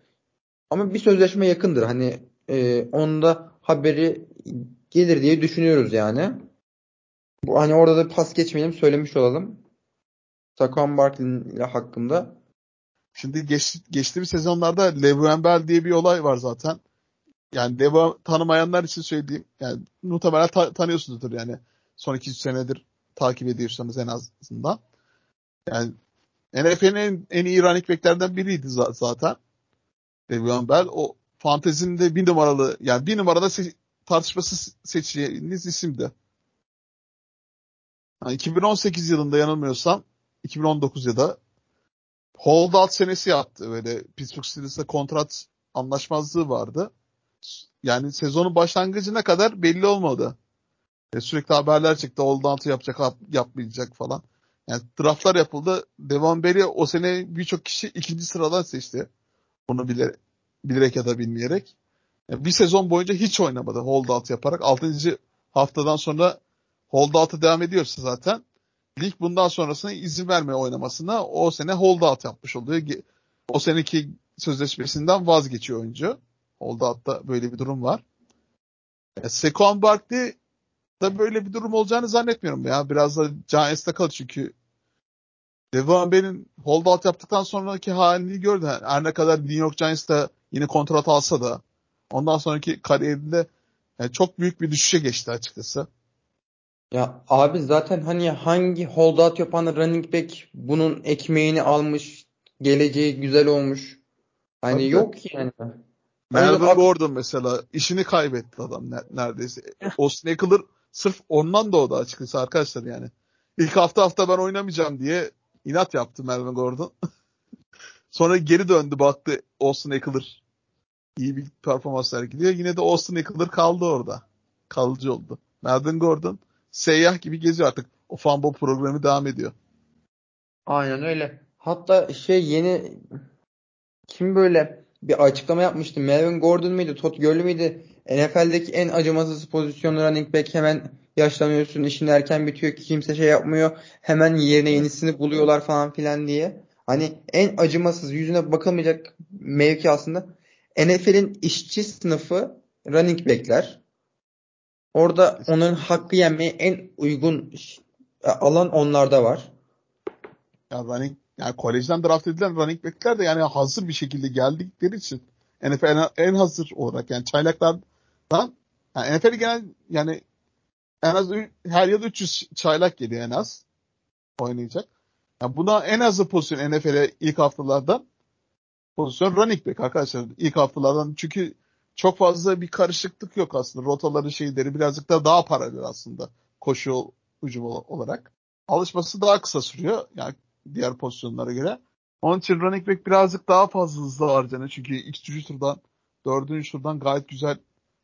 [SPEAKER 1] Ama bir sözleşme yakındır. Hani e, onda haberi gelir diye düşünüyoruz yani. Bu hani orada da pas geçmeyelim söylemiş olalım. Saquon Barkley hakkında.
[SPEAKER 2] Şimdi geç, geçtiğimiz sezonlarda Le'Veon Bell diye bir olay var zaten. Yani Deva tanımayanlar için söyleyeyim. Yani muhtemelen ta- tanıyorsunuzdur yani. Son iki senedir takip ediyorsanız en azından. Yani NFL'in en, en iyi running backlerden biriydi zaten. Le'Veon Bell. O fantezinde bir numaralı yani bir numarada se- tartışmasız seçeceğiniz isimdi. Yani 2018 yılında yanılmıyorsam 2019 ya da holdout senesi yaptı. Böyle Pittsburgh Steelers'la kontrat anlaşmazlığı vardı. Yani sezonun başlangıcına kadar belli olmadı. E, sürekli haberler çıktı. Holdout'u yapacak, yapmayacak falan. Yani draftlar yapıldı. Devon Berry o sene birçok kişi ikinci sıradan seçti. Bunu bilerek, bilerek ya da bilmeyerek. Yani bir sezon boyunca hiç oynamadı holdout yaparak. Altıncı haftadan sonra holdout'a devam ediyorsa zaten lig bundan sonrasına izin vermeye oynamasına o sene holdout yapmış oluyor. O seneki sözleşmesinden vazgeçiyor oyuncu. Holdout'ta böyle bir durum var. E, Saquon Barkley da böyle bir durum olacağını zannetmiyorum ya. Biraz da Giants'ta kal çünkü Devon Bell'in holdout yaptıktan sonraki halini gördü. Yani her ne kadar New York Giants'ta yine kontrat alsa da ondan sonraki kariyerinde yani çok büyük bir düşüşe geçti açıkçası.
[SPEAKER 1] Ya abi zaten hani hangi holdout yapan running back bunun ekmeğini almış, geleceği güzel olmuş. Hani Tabii yok yani.
[SPEAKER 2] Melvin Öyle, Gordon mesela işini kaybetti adam neredeyse. Austin Eckler sırf ondan doğdu açıkçası arkadaşlar yani. İlk hafta hafta ben oynamayacağım diye inat yaptı Melvin Gordon. Sonra geri döndü baktı Austin Eckler iyi bir performans sergiliyor. Yine de Austin Eckler kaldı orada. Kalıcı oldu. Melvin Gordon seyyah gibi geziyor artık. O fumble programı devam ediyor.
[SPEAKER 1] Aynen öyle. Hatta şey yeni kim böyle bir açıklama yapmıştı. Melvin Gordon muydu? Todd Gurley miydi? NFL'deki en acımasız pozisyonlu running back hemen yaşlanıyorsun, işin erken bitiyor ki kimse şey yapmıyor. Hemen yerine yenisini buluyorlar falan filan diye. Hani en acımasız yüzüne bakılmayacak mevki aslında NFL'in işçi sınıfı running back'ler. Orada onların hakkı yenmeye en uygun alan onlarda var.
[SPEAKER 2] Ya running yani kolejden draft edilen running back'ler de yani hazır bir şekilde geldikleri için NFL en hazır olarak yani çaylaklardan yani NFL genel yani en az her yıl 300 çaylak geliyor en az oynayacak. Yani buna en azı pozisyon NFL'e ilk haftalardan pozisyon running back arkadaşlar ilk haftalardan çünkü çok fazla bir karışıklık yok aslında. Rotaları şeyleri birazcık da daha paralel aslında koşu hücum olarak. Alışması daha kısa sürüyor yani diğer pozisyonlara göre. Onun için running back birazcık daha fazla hızlı harcanıyor. Çünkü ilk üçüncü turdan, dördüncü turdan gayet güzel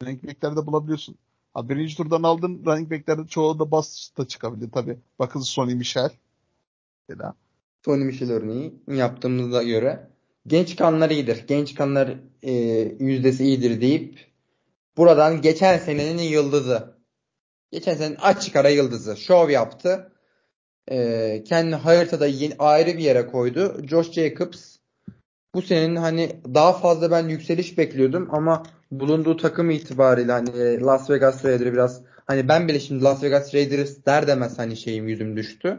[SPEAKER 2] running back'ler de bulabiliyorsun. Ha, birinci turdan aldın running back'lerin çoğu da basta çıkabilir tabi. Bakın Sonny Michel.
[SPEAKER 1] Mesela. Sonny Michel örneği yaptığımızda göre genç kanlar iyidir. Genç kanlar e, yüzdesi iyidir deyip buradan geçen senenin yıldızı. Geçen senenin açık ara yıldızı. Şov yaptı. E, kendi haritada yeni, ayrı bir yere koydu. Josh Jacobs bu senenin hani daha fazla ben yükseliş bekliyordum ama bulunduğu takım itibariyle hani Las Vegas Raiders biraz hani ben bile şimdi Las Vegas Raiders der demez hani şeyim yüzüm düştü.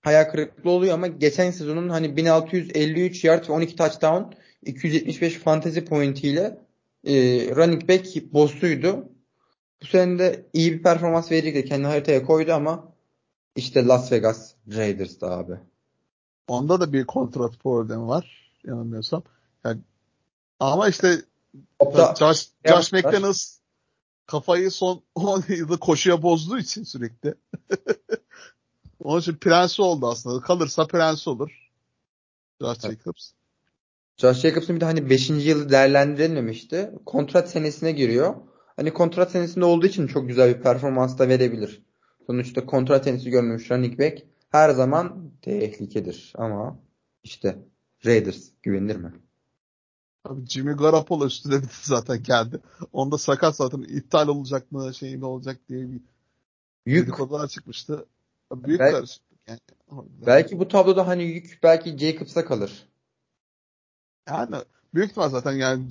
[SPEAKER 1] Hayal kırıklığı oluyor ama geçen sezonun hani 1653 yard ve 12 touchdown 275 fantasy point ile e, running back boss'uydu. Bu sene de iyi bir performans verecekti. Kendi haritaya koydu ama işte Las Vegas Raiders'da abi.
[SPEAKER 2] Onda da bir kontrat problemi var yanılmıyorsam. Yani, ama işte Hatta, Josh, Josh McDaniels kafayı son 10 yılda koşuya bozduğu için sürekli. Onun için prensi oldu aslında. Kalırsa prensi olur. Josh. Jacobs.
[SPEAKER 1] Josh Jacobs'ın bir de hani 5. yılı değerlendirilmemişti. Kontrat senesine giriyor. Hani kontrat senesinde olduğu için çok güzel bir performans da verebilir. Sonuçta kontrat senesi görmemiş running back her zaman tehlikedir. Ama işte Raiders güvenilir mi?
[SPEAKER 2] Abi Jimmy Garoppolo üstüne bitti zaten geldi. Onda sakat zaten iptal olacak mı şey mi olacak diye bir Yük. konular çıkmıştı. Büyük belki, karışıklık yani.
[SPEAKER 1] Belki bu tabloda hani yük belki Jacobs'a kalır.
[SPEAKER 2] Yani büyük ihtimal zaten yani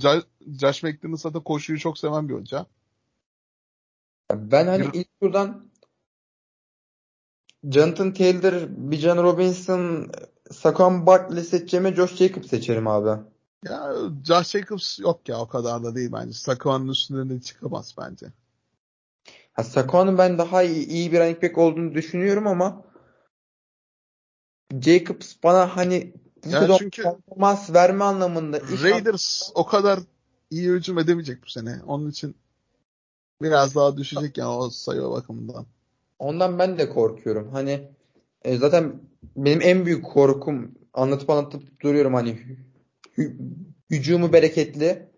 [SPEAKER 2] Josh McDaniels zaten koşuyu çok seven bir hoca.
[SPEAKER 1] Ben hani bir... ilk turdan Jonathan Taylor, Bijan Robinson, Saquon Barkley seçeceğime Josh Jacobs seçerim abi.
[SPEAKER 2] Ya Josh Jacobs yok ya o kadar da değil bence. Saquon'un üstünde de çıkamaz bence.
[SPEAKER 1] Ha, Saquon'un ben daha iyi, iyi bir running back olduğunu düşünüyorum ama Jacobs bana hani bu yani çünkü performans verme anlamında
[SPEAKER 2] Raiders o kadar iyi hücum edemeyecek bu sene. Onun için biraz daha düşecek yani o sayı bakımından.
[SPEAKER 1] Ondan ben de korkuyorum. Hani e, zaten benim en büyük korkum anlatıp anlatıp duruyorum hani hü, hücumu bereketli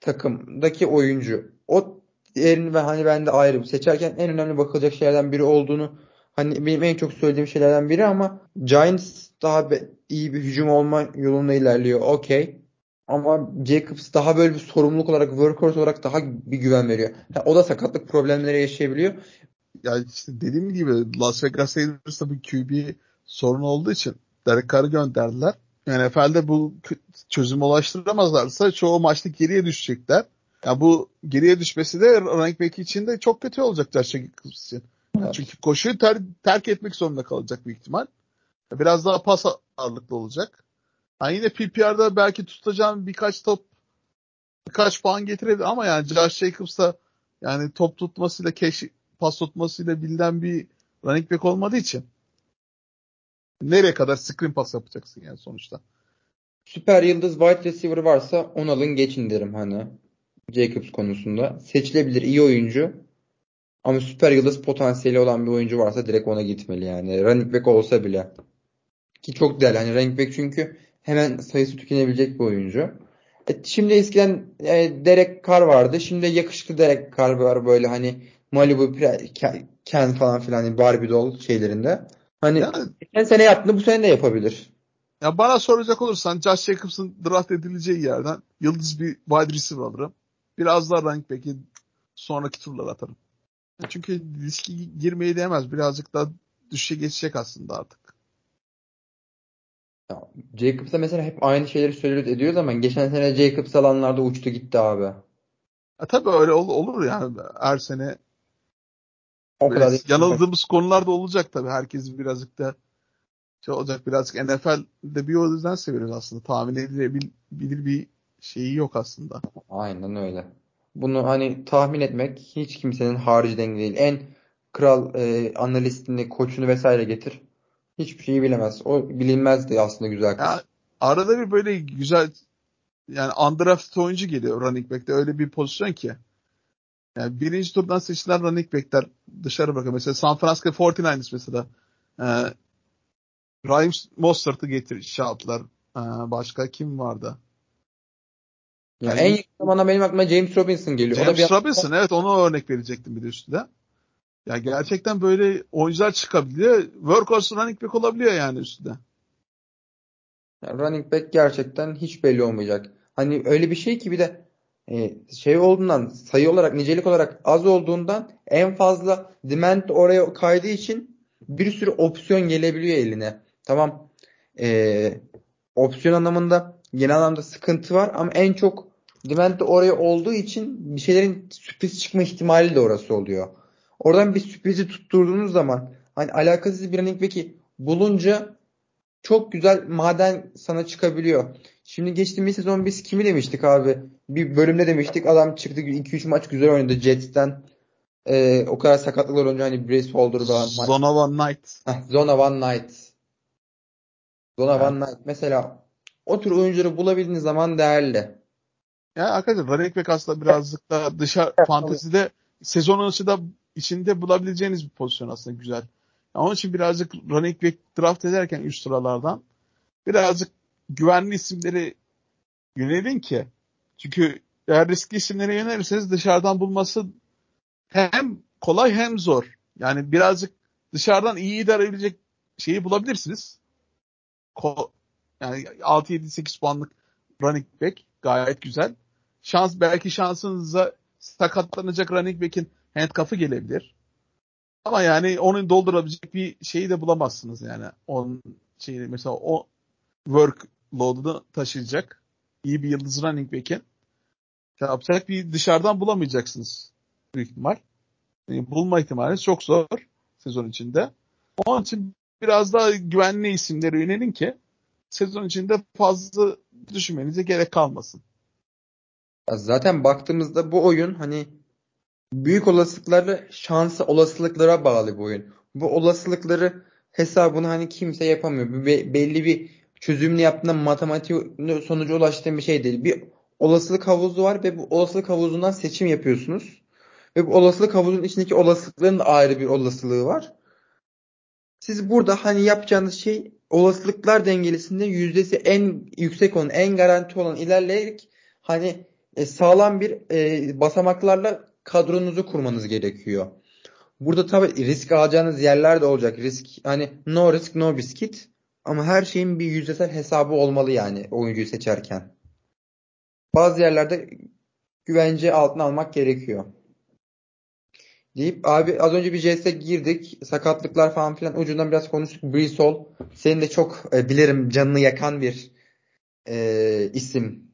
[SPEAKER 1] takımdaki oyuncu. O diğerini ve hani ben de ayrı seçerken en önemli bakılacak şeylerden biri olduğunu hani benim en çok söylediğim şeylerden biri ama Giants daha be, iyi bir hücum olma yolunda ilerliyor. Okey. Ama Jacobs daha böyle bir sorumluluk olarak, workhorse olarak daha bir güven veriyor. Yani o da sakatlık problemleri yaşayabiliyor.
[SPEAKER 2] Ya işte dediğim gibi Las Vegas Raiders'ta bir QB sorun olduğu için Derek Carr'ı gönderdiler. NFL'de bu çözüm ulaştıramazlarsa çoğu maçta geriye düşecekler. Ya bu geriye düşmesi de running back için de çok kötü olacak Josh Jacobs için. Evet. Çünkü koşuyu ter, terk etmek zorunda kalacak büyük ihtimal. Biraz daha pas ağırlıklı olacak. Yani yine PPR'da belki tutacağım birkaç top birkaç puan getirebilir ama yani Josh Jacobs da yani top tutmasıyla keş, pas tutmasıyla bilinen bir running back olmadığı için nereye kadar screen pas yapacaksın yani sonuçta.
[SPEAKER 1] Süper yıldız wide receiver varsa onu alın geçin derim hani. Jacobs konusunda. Seçilebilir iyi oyuncu. Ama süper yıldız potansiyeli olan bir oyuncu varsa direkt ona gitmeli yani. Running back olsa bile. Ki çok değerli. Hani running back çünkü hemen sayısı tükenebilecek bir oyuncu. E, şimdi eskiden e, Derek Carr vardı. Şimdi yakışıklı Derek Carr var böyle hani Malibu, Ken falan filan hani Barbie doll şeylerinde. Hani yani, geçen sene yaptığını bu sene de yapabilir.
[SPEAKER 2] Ya bana soracak olursan Josh Jacobs'ın draft edileceği yerden yıldız bir wide receiver alırım. Biraz daha running back'i sonraki turlara atarım. Çünkü riski girmeyi değmez. Birazcık daha düşüşe geçecek aslında artık.
[SPEAKER 1] Ya, Jacobs'a mesela hep aynı şeyleri söylüyoruz ediyoruz ama geçen sene Jacobs alanlarda uçtu gitti abi.
[SPEAKER 2] E tabii öyle ol, olur yani her sene.
[SPEAKER 1] O kadar
[SPEAKER 2] yanıldığımız konular da olacak tabii. Herkes birazcık da şey olacak birazcık NFL'de bir o yüzden seviyoruz aslında. Tahmin edilebilir bir şeyi yok aslında.
[SPEAKER 1] Aynen öyle. Bunu hani tahmin etmek hiç kimsenin harici dengi değil. En kral e, analistini, koçunu vesaire getir. Hiçbir şeyi bilemez. O bilinmezdi aslında güzel kız. Ya,
[SPEAKER 2] arada bir böyle güzel yani undrafted oyuncu geliyor running back'te. Öyle bir pozisyon ki. Yani birinci turdan seçilen running back'ler dışarı bırakıyor. Mesela San Francisco 49ers mesela. Ee, Ryan Mostert'ı getir şey yaptılar. Ee, başka kim vardı?
[SPEAKER 1] Ya yani, en yakın zamanda benim aklıma James Robinson geliyor.
[SPEAKER 2] James bir Robinson evet onu örnek verecektim bir de üstüne. Ya gerçekten böyle oyuncular çıkabiliyor. Workhorse running back olabiliyor yani üstünde.
[SPEAKER 1] Yani running back gerçekten hiç belli olmayacak. Hani öyle bir şey ki bir de e, şey olduğundan sayı olarak nicelik olarak az olduğundan en fazla demand oraya kaydığı için bir sürü opsiyon gelebiliyor eline. Tamam e, opsiyon anlamında genel anlamda sıkıntı var ama en çok demand de oraya olduğu için bir şeylerin sürpriz çıkma ihtimali de orası oluyor. Oradan bir sürprizi tutturduğunuz zaman hani alakasız bir running back'i bulunca çok güzel maden sana çıkabiliyor. Şimdi geçtiğimiz sezon biz kimi demiştik abi? Bir bölümde demiştik adam çıktı 2-3 maç güzel oynadı Jets'ten. Ee, o kadar sakatlıklar olunca hani Brace Holder'da.
[SPEAKER 2] Zona One Night.
[SPEAKER 1] Heh, Zona One Night. Zona evet. One Night. Mesela o tür oyuncuları bulabildiğiniz zaman değerli.
[SPEAKER 2] Ya arkadaşlar running back aslında birazcık da dışarı fantezide sezon içinde, içinde bulabileceğiniz bir pozisyon aslında güzel. Onun için birazcık running back draft ederken üst sıralardan birazcık güvenli isimleri yönelin ki. Çünkü eğer riskli isimlere yönelirseniz dışarıdan bulması hem kolay hem zor. Yani birazcık dışarıdan iyi idare edebilecek şeyi bulabilirsiniz. Ko yani 6-7-8 puanlık running back gayet güzel. Şans belki şansınıza sakatlanacak running back'in handcuff'ı gelebilir. Ama yani onun doldurabilecek bir şeyi de bulamazsınız yani. Onun şeyini mesela o workload'unu taşıyacak iyi bir yıldız running back'in şey yapacak bir dışarıdan bulamayacaksınız büyük ihtimal. Yani bulma ihtimali çok zor sezon içinde. Onun için biraz daha güvenli isimlere yönelin ki sezon içinde fazla düşünmenize gerek kalmasın.
[SPEAKER 1] Zaten baktığımızda bu oyun hani büyük olasılıklarla şansı olasılıklara bağlı bu oyun. Bu olasılıkları hesabını hani kimse yapamıyor. Be- belli bir çözümünü yaptığında matematik sonucu ulaştığın bir şey değil. Bir olasılık havuzu var ve bu olasılık havuzundan seçim yapıyorsunuz. Ve bu olasılık havuzunun içindeki olasılıkların da ayrı bir olasılığı var. Siz burada hani yapacağınız şey olasılıklar dengelisinde yüzdesi en yüksek olan, en garanti olan ilerleyerek hani e, sağlam bir e, basamaklarla kadronuzu kurmanız gerekiyor. Burada tabii risk alacağınız yerler de olacak. Risk hani no risk no biscuit ama her şeyin bir yüzdesel hesabı olmalı yani oyuncuyu seçerken. Bazı yerlerde güvence altına almak gerekiyor. Deyip abi az önce bir JS'e girdik. Sakatlıklar falan filan ucundan biraz konuştuk. Brees Senin de çok e, bilirim canını yakan bir e, isim.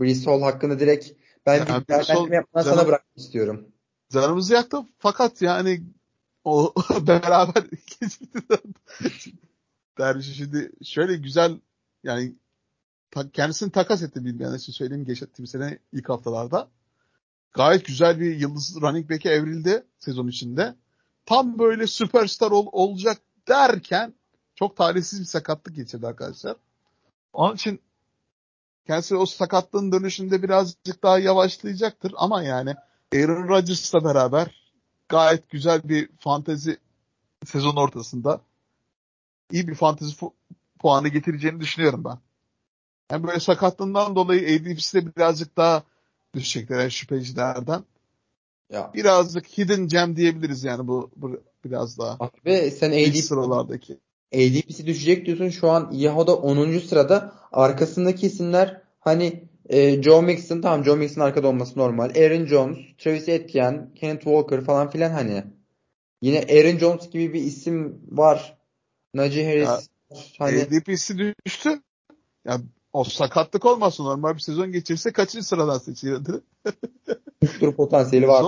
[SPEAKER 1] Brees hakkında direkt ben yani bir değerlendirme yapmadan sana bırakmak istiyorum.
[SPEAKER 2] Canımızı yaktı fakat yani o beraber Derviş şimdi şöyle güzel yani kendisini takas etti bilmeyen için söyleyeyim geçtiğim sene ilk haftalarda. Gayet güzel bir yıldız running back'e evrildi sezon içinde. Tam böyle süperstar ol, olacak derken çok talihsiz bir sakatlık geçirdi arkadaşlar. Onun için kendisi o sakatlığın dönüşünde birazcık daha yavaşlayacaktır ama yani Aaron Rodgers'la beraber gayet güzel bir fantezi sezon ortasında iyi bir fantezi puanı getireceğini düşünüyorum ben. Hem böyle sakatlığından dolayı ADP'si de birazcık daha düşecekler şüphecilerden. Ya. Birazcık hidden gem diyebiliriz yani bu, bu biraz daha.
[SPEAKER 1] Ve sen ADP sıralardaki. ADP'si düşecek diyorsun. Şu an Yahoo'da 10. sırada. Arkasındaki isimler hani e, Joe Mixon tamam Joe Mixon arkada olması normal. Aaron Jones, Travis Etienne, Kenneth Walker falan filan hani. Yine Aaron Jones gibi bir isim var. Najee Harris. Ya,
[SPEAKER 2] hani... ADP'si düştü. Ya o sakatlık olmasın normal bir sezon geçirse kaçıncı sıradan seçilirdi?
[SPEAKER 1] Tur potansiyeli var.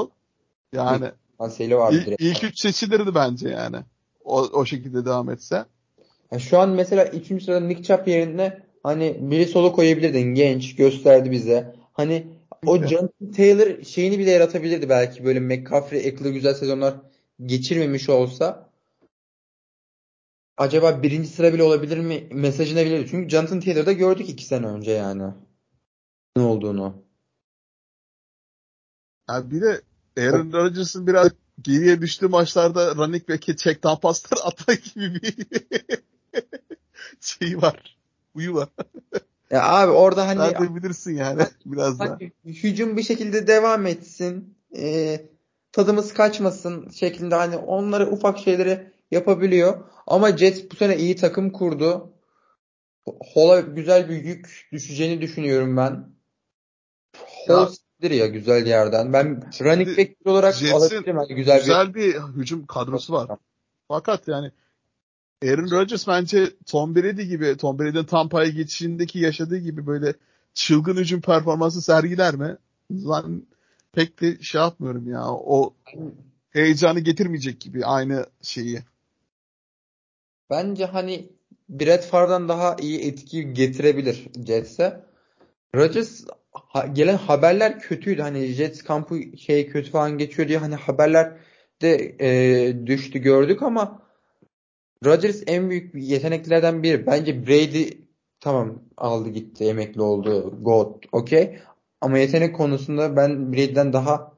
[SPEAKER 2] Yani
[SPEAKER 1] potansiyeli var.
[SPEAKER 2] İlk, ilk üç seçilirdi bence yani. O, o şekilde devam etse.
[SPEAKER 1] Yani şu an mesela 3. sırada Nick Chubb yerine hani biri solo koyabilirdin. Genç gösterdi bize. Hani o Jonathan Taylor şeyini bile yaratabilirdi belki böyle McCaffrey, Eckler güzel sezonlar geçirmemiş olsa acaba birinci sıra bile olabilir mi mesajını bilirdi. Çünkü Jonathan Taylor'da gördük iki sene önce yani ne olduğunu.
[SPEAKER 2] Yani bir de Aaron Rodgers'ın biraz geriye düştüğü maçlarda running back'e check down paslar atma gibi bir şey var. Uyu var.
[SPEAKER 1] Ya abi orada hani
[SPEAKER 2] Sen de bilirsin yani biraz. Hani
[SPEAKER 1] hücum bir şekilde devam etsin. E, tadımız kaçmasın şeklinde hani onları ufak şeyleri yapabiliyor. Ama Jets bu sene iyi takım kurdu. Hall'a güzel bir yük düşeceğini düşünüyorum ben. Hall ya. ya güzel yerden. Ben Şimdi running back olarak alabilirim.
[SPEAKER 2] Yani güzel, güzel bir, bir hücum kadrosu var. Fakat yani Aaron Rodgers bence Tom Brady gibi, Tom Brady'nin Tampa'ya geçişindeki yaşadığı gibi böyle çılgın hücum performansı sergiler mi? Ben pek de şey yapmıyorum ya. O heyecanı getirmeyecek gibi aynı şeyi.
[SPEAKER 1] Bence hani Brett Favre'dan daha iyi etki getirebilir Jets'e. Rodgers ha, gelen haberler kötüydü. Hani Jets kampı şey kötü falan geçiyor diye hani haberler de e, düştü gördük ama Rodgers en büyük yeteneklerden biri. Bence Brady tamam aldı gitti emekli oldu God okey. Ama yetenek konusunda ben Brady'den daha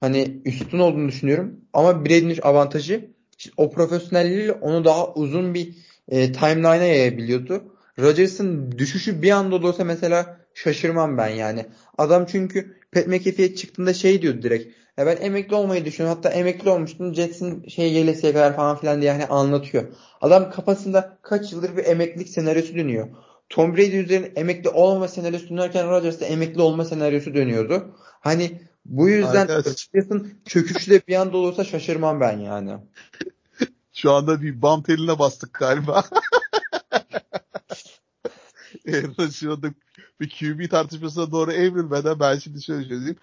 [SPEAKER 1] hani üstün olduğunu düşünüyorum. Ama Brady'nin avantajı o profesyonelliğiyle onu daha uzun bir e, timeline'a yayabiliyordu. Rodgers'ın düşüşü bir anda olursa mesela şaşırmam ben yani. Adam çünkü Pat McAfee'ye çıktığında şey diyordu direkt. Ya ben emekli olmayı düşünüyorum. Hatta emekli olmuştum. Jets'in şey gelesiye kadar falan filan diye hani anlatıyor. Adam kafasında kaç yıldır bir emeklilik senaryosu dönüyor. Tom Brady üzerine emekli olma senaryosu dönerken Rodgers'ta emekli olma senaryosu dönüyordu. Hani bu yüzden Rodgers'ın çöküşü de bir anda olursa şaşırmam ben yani.
[SPEAKER 2] Şu anda bir bam teline bastık galiba. şu anda bir QB tartışmasına doğru evrilmeden ben şimdi şöyle söyleyeyim.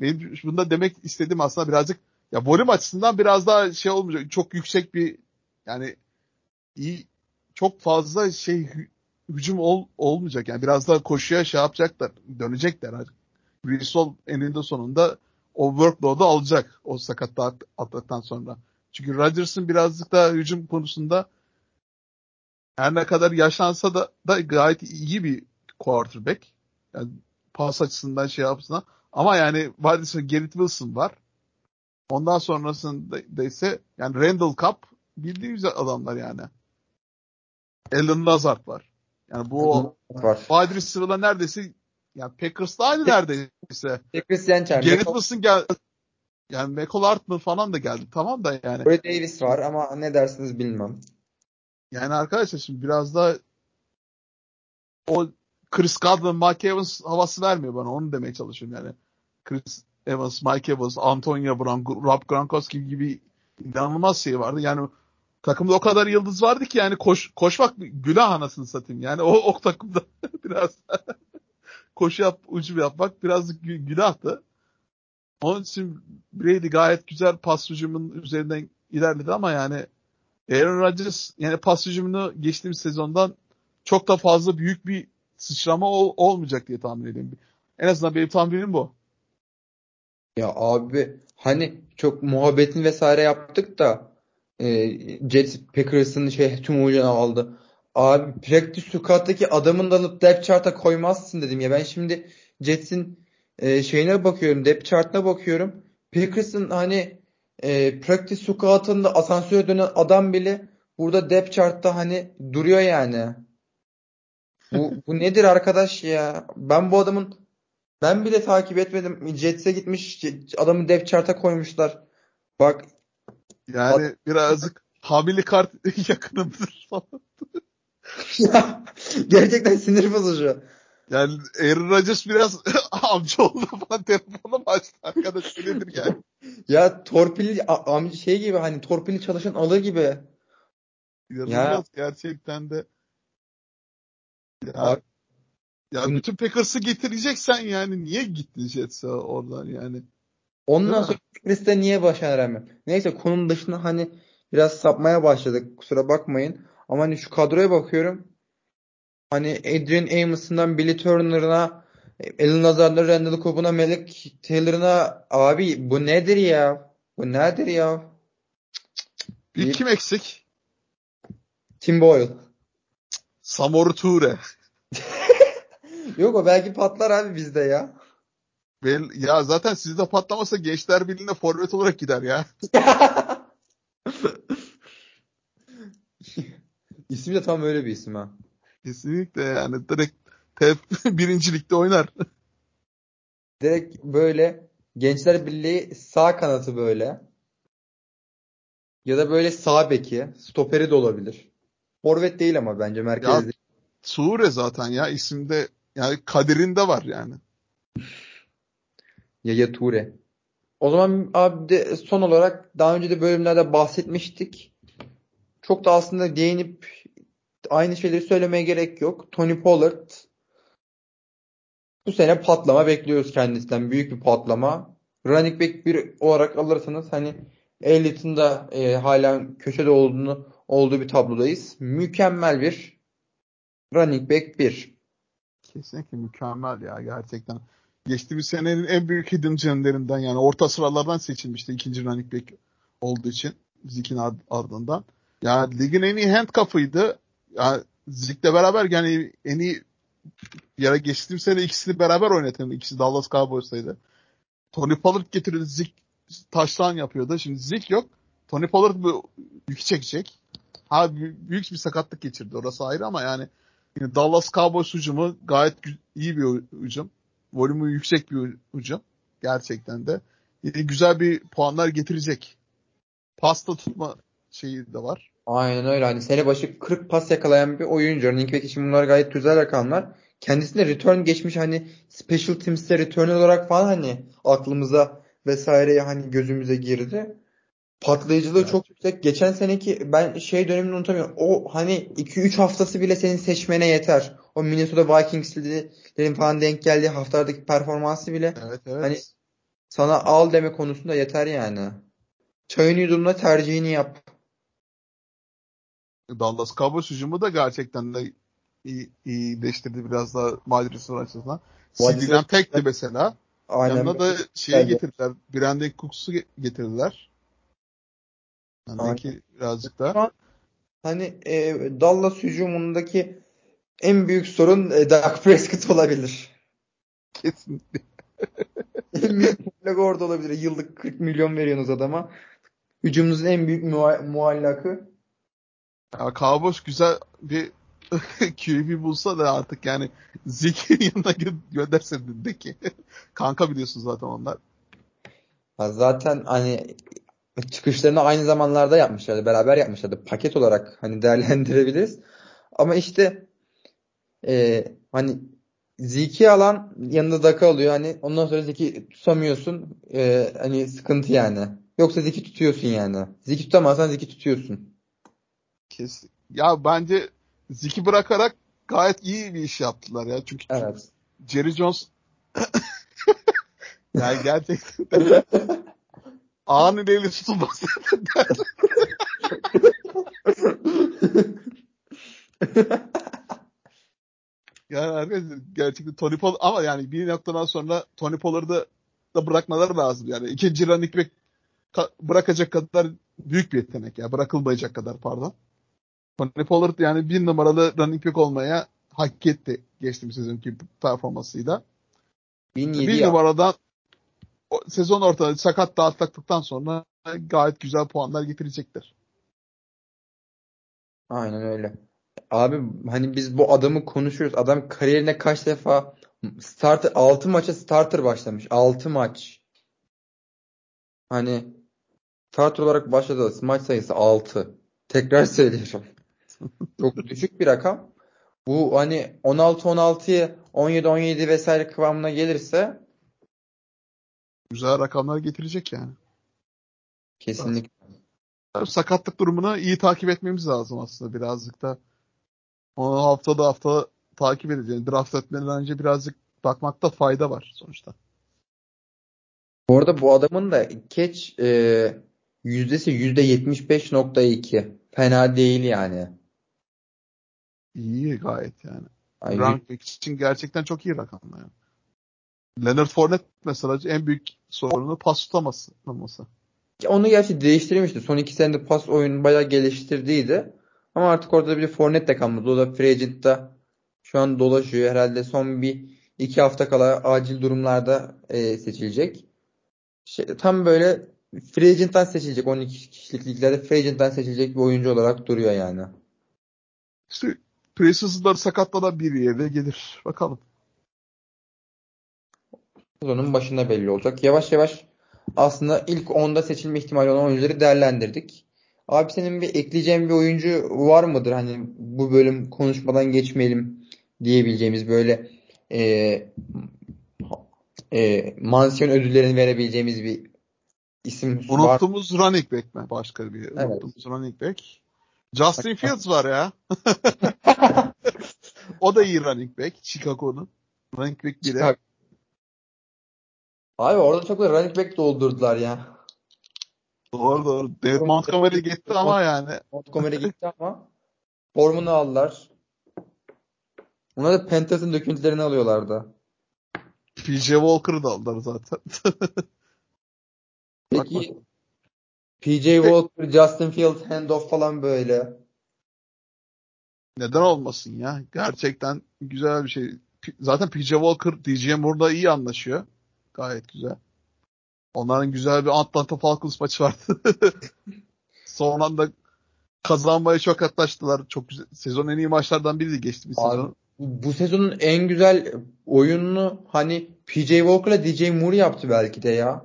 [SPEAKER 2] Benim bunda demek istediğim aslında birazcık ya volüm açısından biraz daha şey olmayacak. Çok yüksek bir yani iyi çok fazla şey hücum ol, olmayacak. Yani biraz daha koşuya şey yapacaklar. Dönecekler. Bristol eninde sonunda o workload'u alacak o sakatlığı atlattıktan sonra. Çünkü Rodgers'ın birazcık daha hücum konusunda her ne kadar yaşlansa da, da gayet iyi bir quarterback. Yani pas açısından şey yapsın. Ama yani vadisinde Garrett Wilson var. Ondan sonrasında ise yani Randall Cup bildiğimiz adamlar yani. Alan Lazard var. Yani bu var. wide receiver'la neredeyse yani Packers'la aynı neredeyse.
[SPEAKER 1] Packers Yençer.
[SPEAKER 2] Garrett Wilson gel yani Michael Hartman falan da geldi. Tamam da yani.
[SPEAKER 1] Corey Davis var ama ne dersiniz bilmem.
[SPEAKER 2] Yani arkadaşlar şimdi biraz da o Chris Godwin, Mike Evans havası vermiyor bana. Onu demeye çalışıyorum yani. Chris Evans, Mike Evans, Antonio Brown, Rob Gronkowski gibi inanılmaz şey vardı. Yani takımda o kadar yıldız vardı ki yani koş, koşmak günah anasını satayım. Yani o, o takımda biraz koşu yap, ucu yapmak biraz günahtı. Onun için Brady gayet güzel pas hücumunun üzerinden ilerledi ama yani Aaron Rodgers yani pas hücumunu geçtiğimiz sezondan çok da fazla büyük bir sıçrama ol, olmayacak diye tahmin ediyorum. En azından benim tahminim bu.
[SPEAKER 1] Ya abi hani çok muhabbetin vesaire yaptık da e, Jets Packers'ın şey tüm oyuncularını aldı. Abi practice squad'daki adamın da alıp depth chart'a koymazsın dedim ya. Ben şimdi Jets'in e, şeyine bakıyorum, depth chart'ına bakıyorum. Packers'ın hani e, practice squad'ında asansöre dönen adam bile burada depth chart'ta hani duruyor yani. Bu, bu nedir arkadaş ya? Ben bu adamın ben bile takip etmedim. Jets'e gitmiş adamı depth chart'a koymuşlar. Bak
[SPEAKER 2] yani birazcık hamili kart yakınımdır falan.
[SPEAKER 1] ya gerçekten sinir bozucu.
[SPEAKER 2] Yani Aaron Rodgers biraz amca oldu falan telefonu açtı arkadaş nedir yani.
[SPEAKER 1] ya torpilli amca şey gibi hani torpilli çalışan alır gibi.
[SPEAKER 2] İnanılmaz ya. gerçekten de. Ya, Abi, ya bütün Packers'ı getireceksen yani niye gittin Jets'e oradan yani?
[SPEAKER 1] Ondan sonra Packers'te niye başaramam? Neyse konunun dışında hani biraz sapmaya başladık. Kusura bakmayın. Ama hani şu kadroya bakıyorum. Hani Adrian Amos'ından Billy Turner'ına Alan Lazard'la Randall Cobb'una Melek Taylor'ına abi bu nedir ya? Bu nedir ya?
[SPEAKER 2] Bir kim eksik?
[SPEAKER 1] Tim Boyle.
[SPEAKER 2] Samoru Ture.
[SPEAKER 1] Yok o belki patlar abi bizde ya.
[SPEAKER 2] Ben, ya zaten sizde patlamasa Gençler Birliği'ne forvet olarak gider ya.
[SPEAKER 1] İsmi de tam öyle bir isim ha.
[SPEAKER 2] Kesinlikle yani direkt TEF birincilikte oynar.
[SPEAKER 1] Direkt böyle Gençler Birliği sağ kanatı böyle. Ya da böyle sağ beki. Stoperi de olabilir. Forvet değil ama bence merkezde. Ya,
[SPEAKER 2] Sure zaten ya isimde yani kaderinde var yani.
[SPEAKER 1] Yaya Ture. O zaman abi de son olarak daha önce de bölümlerde bahsetmiştik. Çok da aslında değinip aynı şeyleri söylemeye gerek yok. Tony Pollard bu sene patlama bekliyoruz kendisinden. Büyük bir patlama. Running back bir olarak alırsanız hani Elliott'ın da e, hala köşede olduğunu olduğu bir tablodayız. Mükemmel bir running back bir.
[SPEAKER 2] Kesinlikle mükemmel ya gerçekten. Geçtiğimiz senenin en büyük hidden gemlerinden yani orta sıralardan seçilmişti ikinci running back olduğu için Zik'in ardından. Yani ligin en iyi handcuff'ıydı. Yani Zik'le beraber yani en iyi yere geçtiğim sene ikisini beraber oynatan ikisi Dallas Cowboys'taydı. Tony Pollard getirdi Zik taştan yapıyordu. Şimdi Zik yok. Tony Pollard bu yükü çekecek. Ha büyük bir sakatlık geçirdi. Orası ayrı ama yani Dallas Cowboys hücumu gayet iyi bir hücum. Volümü yüksek bir hücum. Gerçekten de. Güzel bir puanlar getirecek. Pasta tutma şeyi de var.
[SPEAKER 1] Aynen öyle. Hani sene başı 40 pas yakalayan bir oyuncu. Running back için bunlar gayet güzel rakamlar. Kendisinde return geçmiş hani special teams'te return olarak falan hani aklımıza vesaire hani gözümüze girdi. Patlayıcılığı evet. çok yüksek. Geçen seneki ben şey dönemini unutamıyorum. O hani 2-3 haftası bile senin seçmene yeter. O Minnesota Vikings'lerin falan denk geldiği haftalardaki performansı bile
[SPEAKER 2] evet, evet.
[SPEAKER 1] hani sana al deme konusunda yeter yani. Çayın yudumla tercihini yap.
[SPEAKER 2] Dallas Cowboys hücumu da gerçekten de iyi, iyileştirdi biraz daha receiver açısından. CD'den tekti mesela. Aynen. Yanına da şeyi evet. getirdiler. Brandon Cooks'u getirdiler. Yani ki birazcık daha.
[SPEAKER 1] Hani e, Dallas hücumundaki en büyük sorun e, Dak Prescott olabilir.
[SPEAKER 2] Kesinlikle.
[SPEAKER 1] en büyük orada olabilir. Yıllık 40 milyon veriyorsunuz adama. Hücumunuzun en büyük muallakı.
[SPEAKER 2] Ya Cowboys güzel bir QB bulsa da artık yani Zeke'nin yanına gö gönderse de ki. Kanka biliyorsun zaten onlar.
[SPEAKER 1] Ya zaten hani çıkışlarını aynı zamanlarda yapmışlardı. Beraber yapmışlardı. Paket olarak hani değerlendirebiliriz. Ama işte e, hani Zeki alan yanında Daka alıyor. Hani ondan sonra Zeki tutamıyorsun. E, hani sıkıntı yani. Yoksa Zeki tutuyorsun yani. Zeki tutamazsan Zeki tutuyorsun.
[SPEAKER 2] Kesin. Ya bence Zeki bırakarak gayet iyi bir iş yaptılar ya. Çünkü
[SPEAKER 1] evet.
[SPEAKER 2] Jerry Jones yani gerçekten ağanın eli tutulmaz. yani arkadaşlar gerçekten Tony Pollard ama yani bir noktadan sonra Tony Pollard'ı da bırakmaları lazım. Yani ikinci running back bırakacak kadar büyük bir yetenek ya. Bırakılmayacak kadar pardon. Tony Pollard yani bir numaralı running back olmaya hak etti geçtiğimiz sezonki performansıyla. 1007 bir numaradan sezon ortada sakat dağıttıktan sonra gayet güzel puanlar getirecekler.
[SPEAKER 1] Aynen öyle. Abi hani biz bu adamı konuşuyoruz. Adam kariyerine kaç defa starter 6 maça starter başlamış. 6 maç. Hani starter olarak başladı. Maç sayısı 6. Tekrar söylüyorum. Çok düşük bir rakam. Bu hani 16-16'yı 17-17 vesaire kıvamına gelirse
[SPEAKER 2] güzel rakamlar getirecek yani.
[SPEAKER 1] Kesinlikle.
[SPEAKER 2] Sakatlık durumunu iyi takip etmemiz lazım aslında birazcık da. Onu haftada hafta takip edeceğiz. Draft etmeden önce birazcık bakmakta fayda var sonuçta.
[SPEAKER 1] Bu arada bu adamın da catch e, yüzdesi %75.2. Fena değil yani.
[SPEAKER 2] İyi gayet yani. Ay, back için gerçekten çok iyi rakamlar yani. Leonard Fournette mesela en büyük sorunu pas tutaması.
[SPEAKER 1] Onu gerçi değiştirmişti. Son iki senede pas oyunu bayağı geliştirdiydi. Ama artık orada bir Fournette de kalmadı. O da free agent'ta şu an dolaşıyor. Herhalde son bir iki hafta kala acil durumlarda e, seçilecek. Şey, tam böyle free agent'tan seçilecek. 12 kişilik liglerde free agent'tan seçilecek bir oyuncu olarak duruyor yani.
[SPEAKER 2] İşte preseason'lar sakatlanan bir yere gelir. Bakalım.
[SPEAKER 1] Sezonun başında belli olacak. Yavaş yavaş aslında ilk 10'da seçilme ihtimali olan oyuncuları değerlendirdik. Abi senin bir ekleyeceğin bir oyuncu var mıdır? Hani bu bölüm konuşmadan geçmeyelim diyebileceğimiz böyle e, e, mansiyon ödüllerini verebileceğimiz bir isim
[SPEAKER 2] Unuttuğumuz var. running back mi? Başka bir evet. unuttuğumuz running back. Justin Fields var ya. o da iyi running back. Chicago'nun. Running back. Chicago.
[SPEAKER 1] Abi orada çok da running back doldurdular ya.
[SPEAKER 2] Doğru doğru. David Montgomery gitti ama yani.
[SPEAKER 1] Montgomery gitti ama formunu aldılar. Ona da Panthers'ın döküntülerini alıyorlardı.
[SPEAKER 2] PJ Walker'ı da aldılar zaten.
[SPEAKER 1] Peki PJ Walker, Justin Fields handoff falan böyle.
[SPEAKER 2] Neden olmasın ya? Gerçekten güzel bir şey. Zaten PJ Walker DJ Moore'da iyi anlaşıyor. Gayet güzel. Onların güzel bir Atlanta Falcons maçı vardı. Son anda kazanmaya çok yaklaştılar. Çok güzel. Sezon en iyi maçlardan biriydi geçtiğimiz sezon.
[SPEAKER 1] Bu sezonun en güzel oyununu hani PJ Walker'la DJ Moore yaptı belki de ya.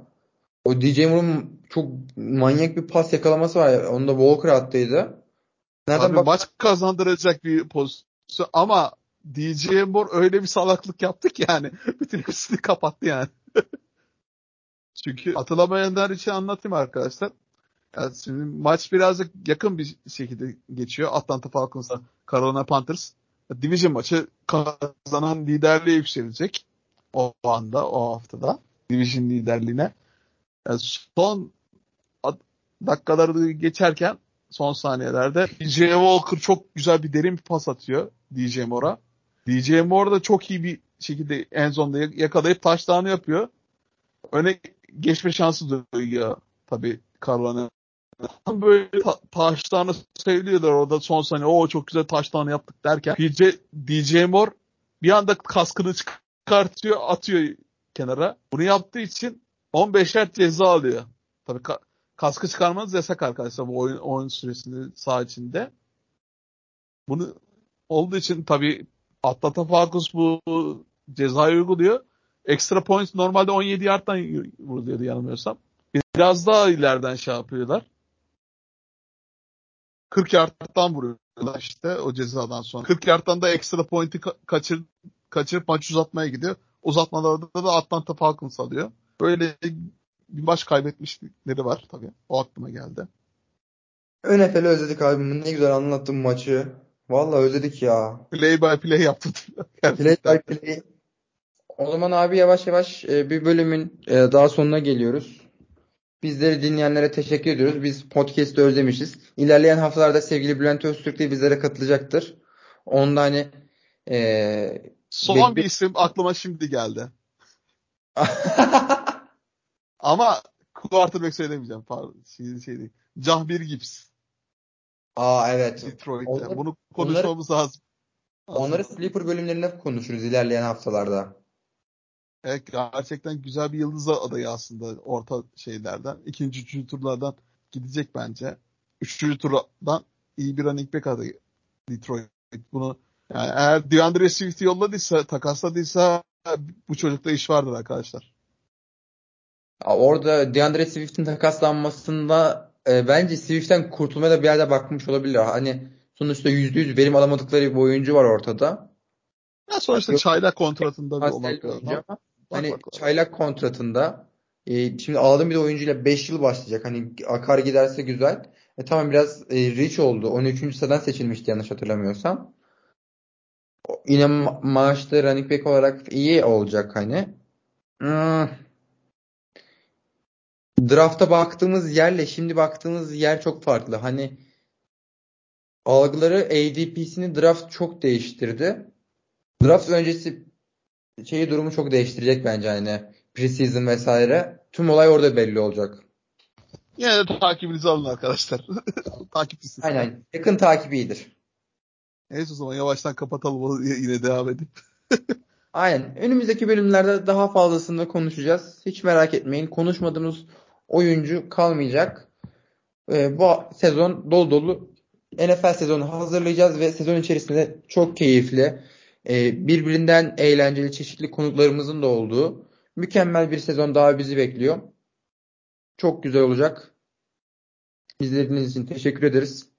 [SPEAKER 1] O DJ Moore'un çok manyak bir pas yakalaması var. Onu da Walker attıydı.
[SPEAKER 2] Nereden Abi bak- maç kazandıracak bir pozisyon ama DJ Moore öyle bir salaklık yaptı ki yani. Bütün hepsini kapattı yani. Çünkü hatırlamayanlar için anlatayım arkadaşlar. Yani şimdi maç birazcık yakın bir şekilde geçiyor. Atlanta Falcons'a Carolina Panthers. Division maçı kazanan liderliğe yükselecek. O anda, o haftada. Division liderliğine. Yani son dakikaları geçerken son saniyelerde DJ Walker çok güzel bir derin bir pas atıyor DJ Moore'a. DJ Moore da çok iyi bir şekilde en zonda yakalayıp taştanı yapıyor. Öne geçme şansı duyuyor tabii Carolina. Böyle ta- taşlarını söylüyorlar orada son saniye. O çok güzel taşlarını yaptık derken DJ, DJ Moore bir anda kaskını çıkartıyor atıyor kenara. Bunu yaptığı için 15 yard ceza alıyor. Tabii kaskı çıkarmanız yasak arkadaşlar bu oyun, oyun süresinde sağ içinde. Bunu olduğu için tabii Atlanta Falcons bu cezayı uyguluyor. Extra points normalde 17 yardtan vuruluyordu yanılmıyorsam. Biraz daha ileriden şey yapıyorlar. 40 yardtan vuruyorlar işte o cezadan sonra. 40 yardtan da extra point'i ka- kaçır, kaçırıp maç uzatmaya gidiyor. Uzatmalarda da Atlanta Falcons alıyor. Böyle bir maç kaybetmişleri var tabii. O aklıma geldi.
[SPEAKER 1] NFL'i özledik abi. Ne güzel anlattın maçı. Vallahi özledik ya.
[SPEAKER 2] Play by play yaptın.
[SPEAKER 1] play by play o zaman abi yavaş yavaş e, bir bölümün e, daha sonuna geliyoruz. Bizleri dinleyenlere teşekkür ediyoruz. Biz podcast'ı özlemişiz. İlerleyen haftalarda sevgili Bülent Öztürk de bizlere katılacaktır. Onda hani e,
[SPEAKER 2] Son bir isim aklıma şimdi geldi. Ama quarterback söylemeyeceğim. Pardon. Şey, şey değil. Cahbir Gibbs.
[SPEAKER 1] Aa evet.
[SPEAKER 2] Detroit'te. Onları, Bunu konuşmamız onları, lazım.
[SPEAKER 1] Onları sleeper bölümlerinde konuşuruz ilerleyen haftalarda.
[SPEAKER 2] Evet gerçekten güzel bir yıldız adayı aslında orta şeylerden. İkinci, üçüncü turlardan gidecek bence. Üçüncü turdan iyi bir running back adayı Detroit. Bunu yani eğer DeAndre Swift'i yolladıysa, takasladıysa bu çocukta iş vardır arkadaşlar.
[SPEAKER 1] Orada DeAndre Swift'in takaslanmasında e, bence Swift'ten kurtulmaya da bir yerde bakmış olabilir. Hani Sonuçta %100 verim alamadıkları bir oyuncu var ortada.
[SPEAKER 2] Ya sonuçta çaylak kontratında bir
[SPEAKER 1] olmak lazım. Hani çaylak kontratında e, şimdi aldığım bir oyuncuyla 5 yıl başlayacak. Hani akar giderse güzel. E tamam biraz e, rich oldu. 13. sıradan seçilmişti yanlış hatırlamıyorsam. Yine ma- maaşta running back olarak iyi olacak hani. Hmm. Draft'a baktığımız yerle şimdi baktığımız yer çok farklı. Hani algıları ADP'sini draft çok değiştirdi. Draft öncesi şeyi durumu çok değiştirecek bence hani preseason vesaire. Tüm olay orada belli olacak.
[SPEAKER 2] Yine de takibinizi alın arkadaşlar. Takipçisi.
[SPEAKER 1] Aynen. Yakın takip iyidir.
[SPEAKER 2] Neyse o zaman yavaştan kapatalım yine devam edip.
[SPEAKER 1] Aynen. Önümüzdeki bölümlerde daha fazlasını konuşacağız. Hiç merak etmeyin. Konuşmadığımız oyuncu kalmayacak. Ee, bu sezon dolu dolu NFL sezonu hazırlayacağız ve sezon içerisinde çok keyifli, e, birbirinden eğlenceli çeşitli konuklarımızın da olduğu mükemmel bir sezon daha bizi bekliyor. Çok güzel olacak. İzlediğiniz için teşekkür ederiz.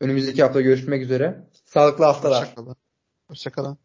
[SPEAKER 1] Önümüzdeki hafta görüşmek üzere. Sağlıklı haftalar.
[SPEAKER 2] Hoşçakalın. Hoşçakalın.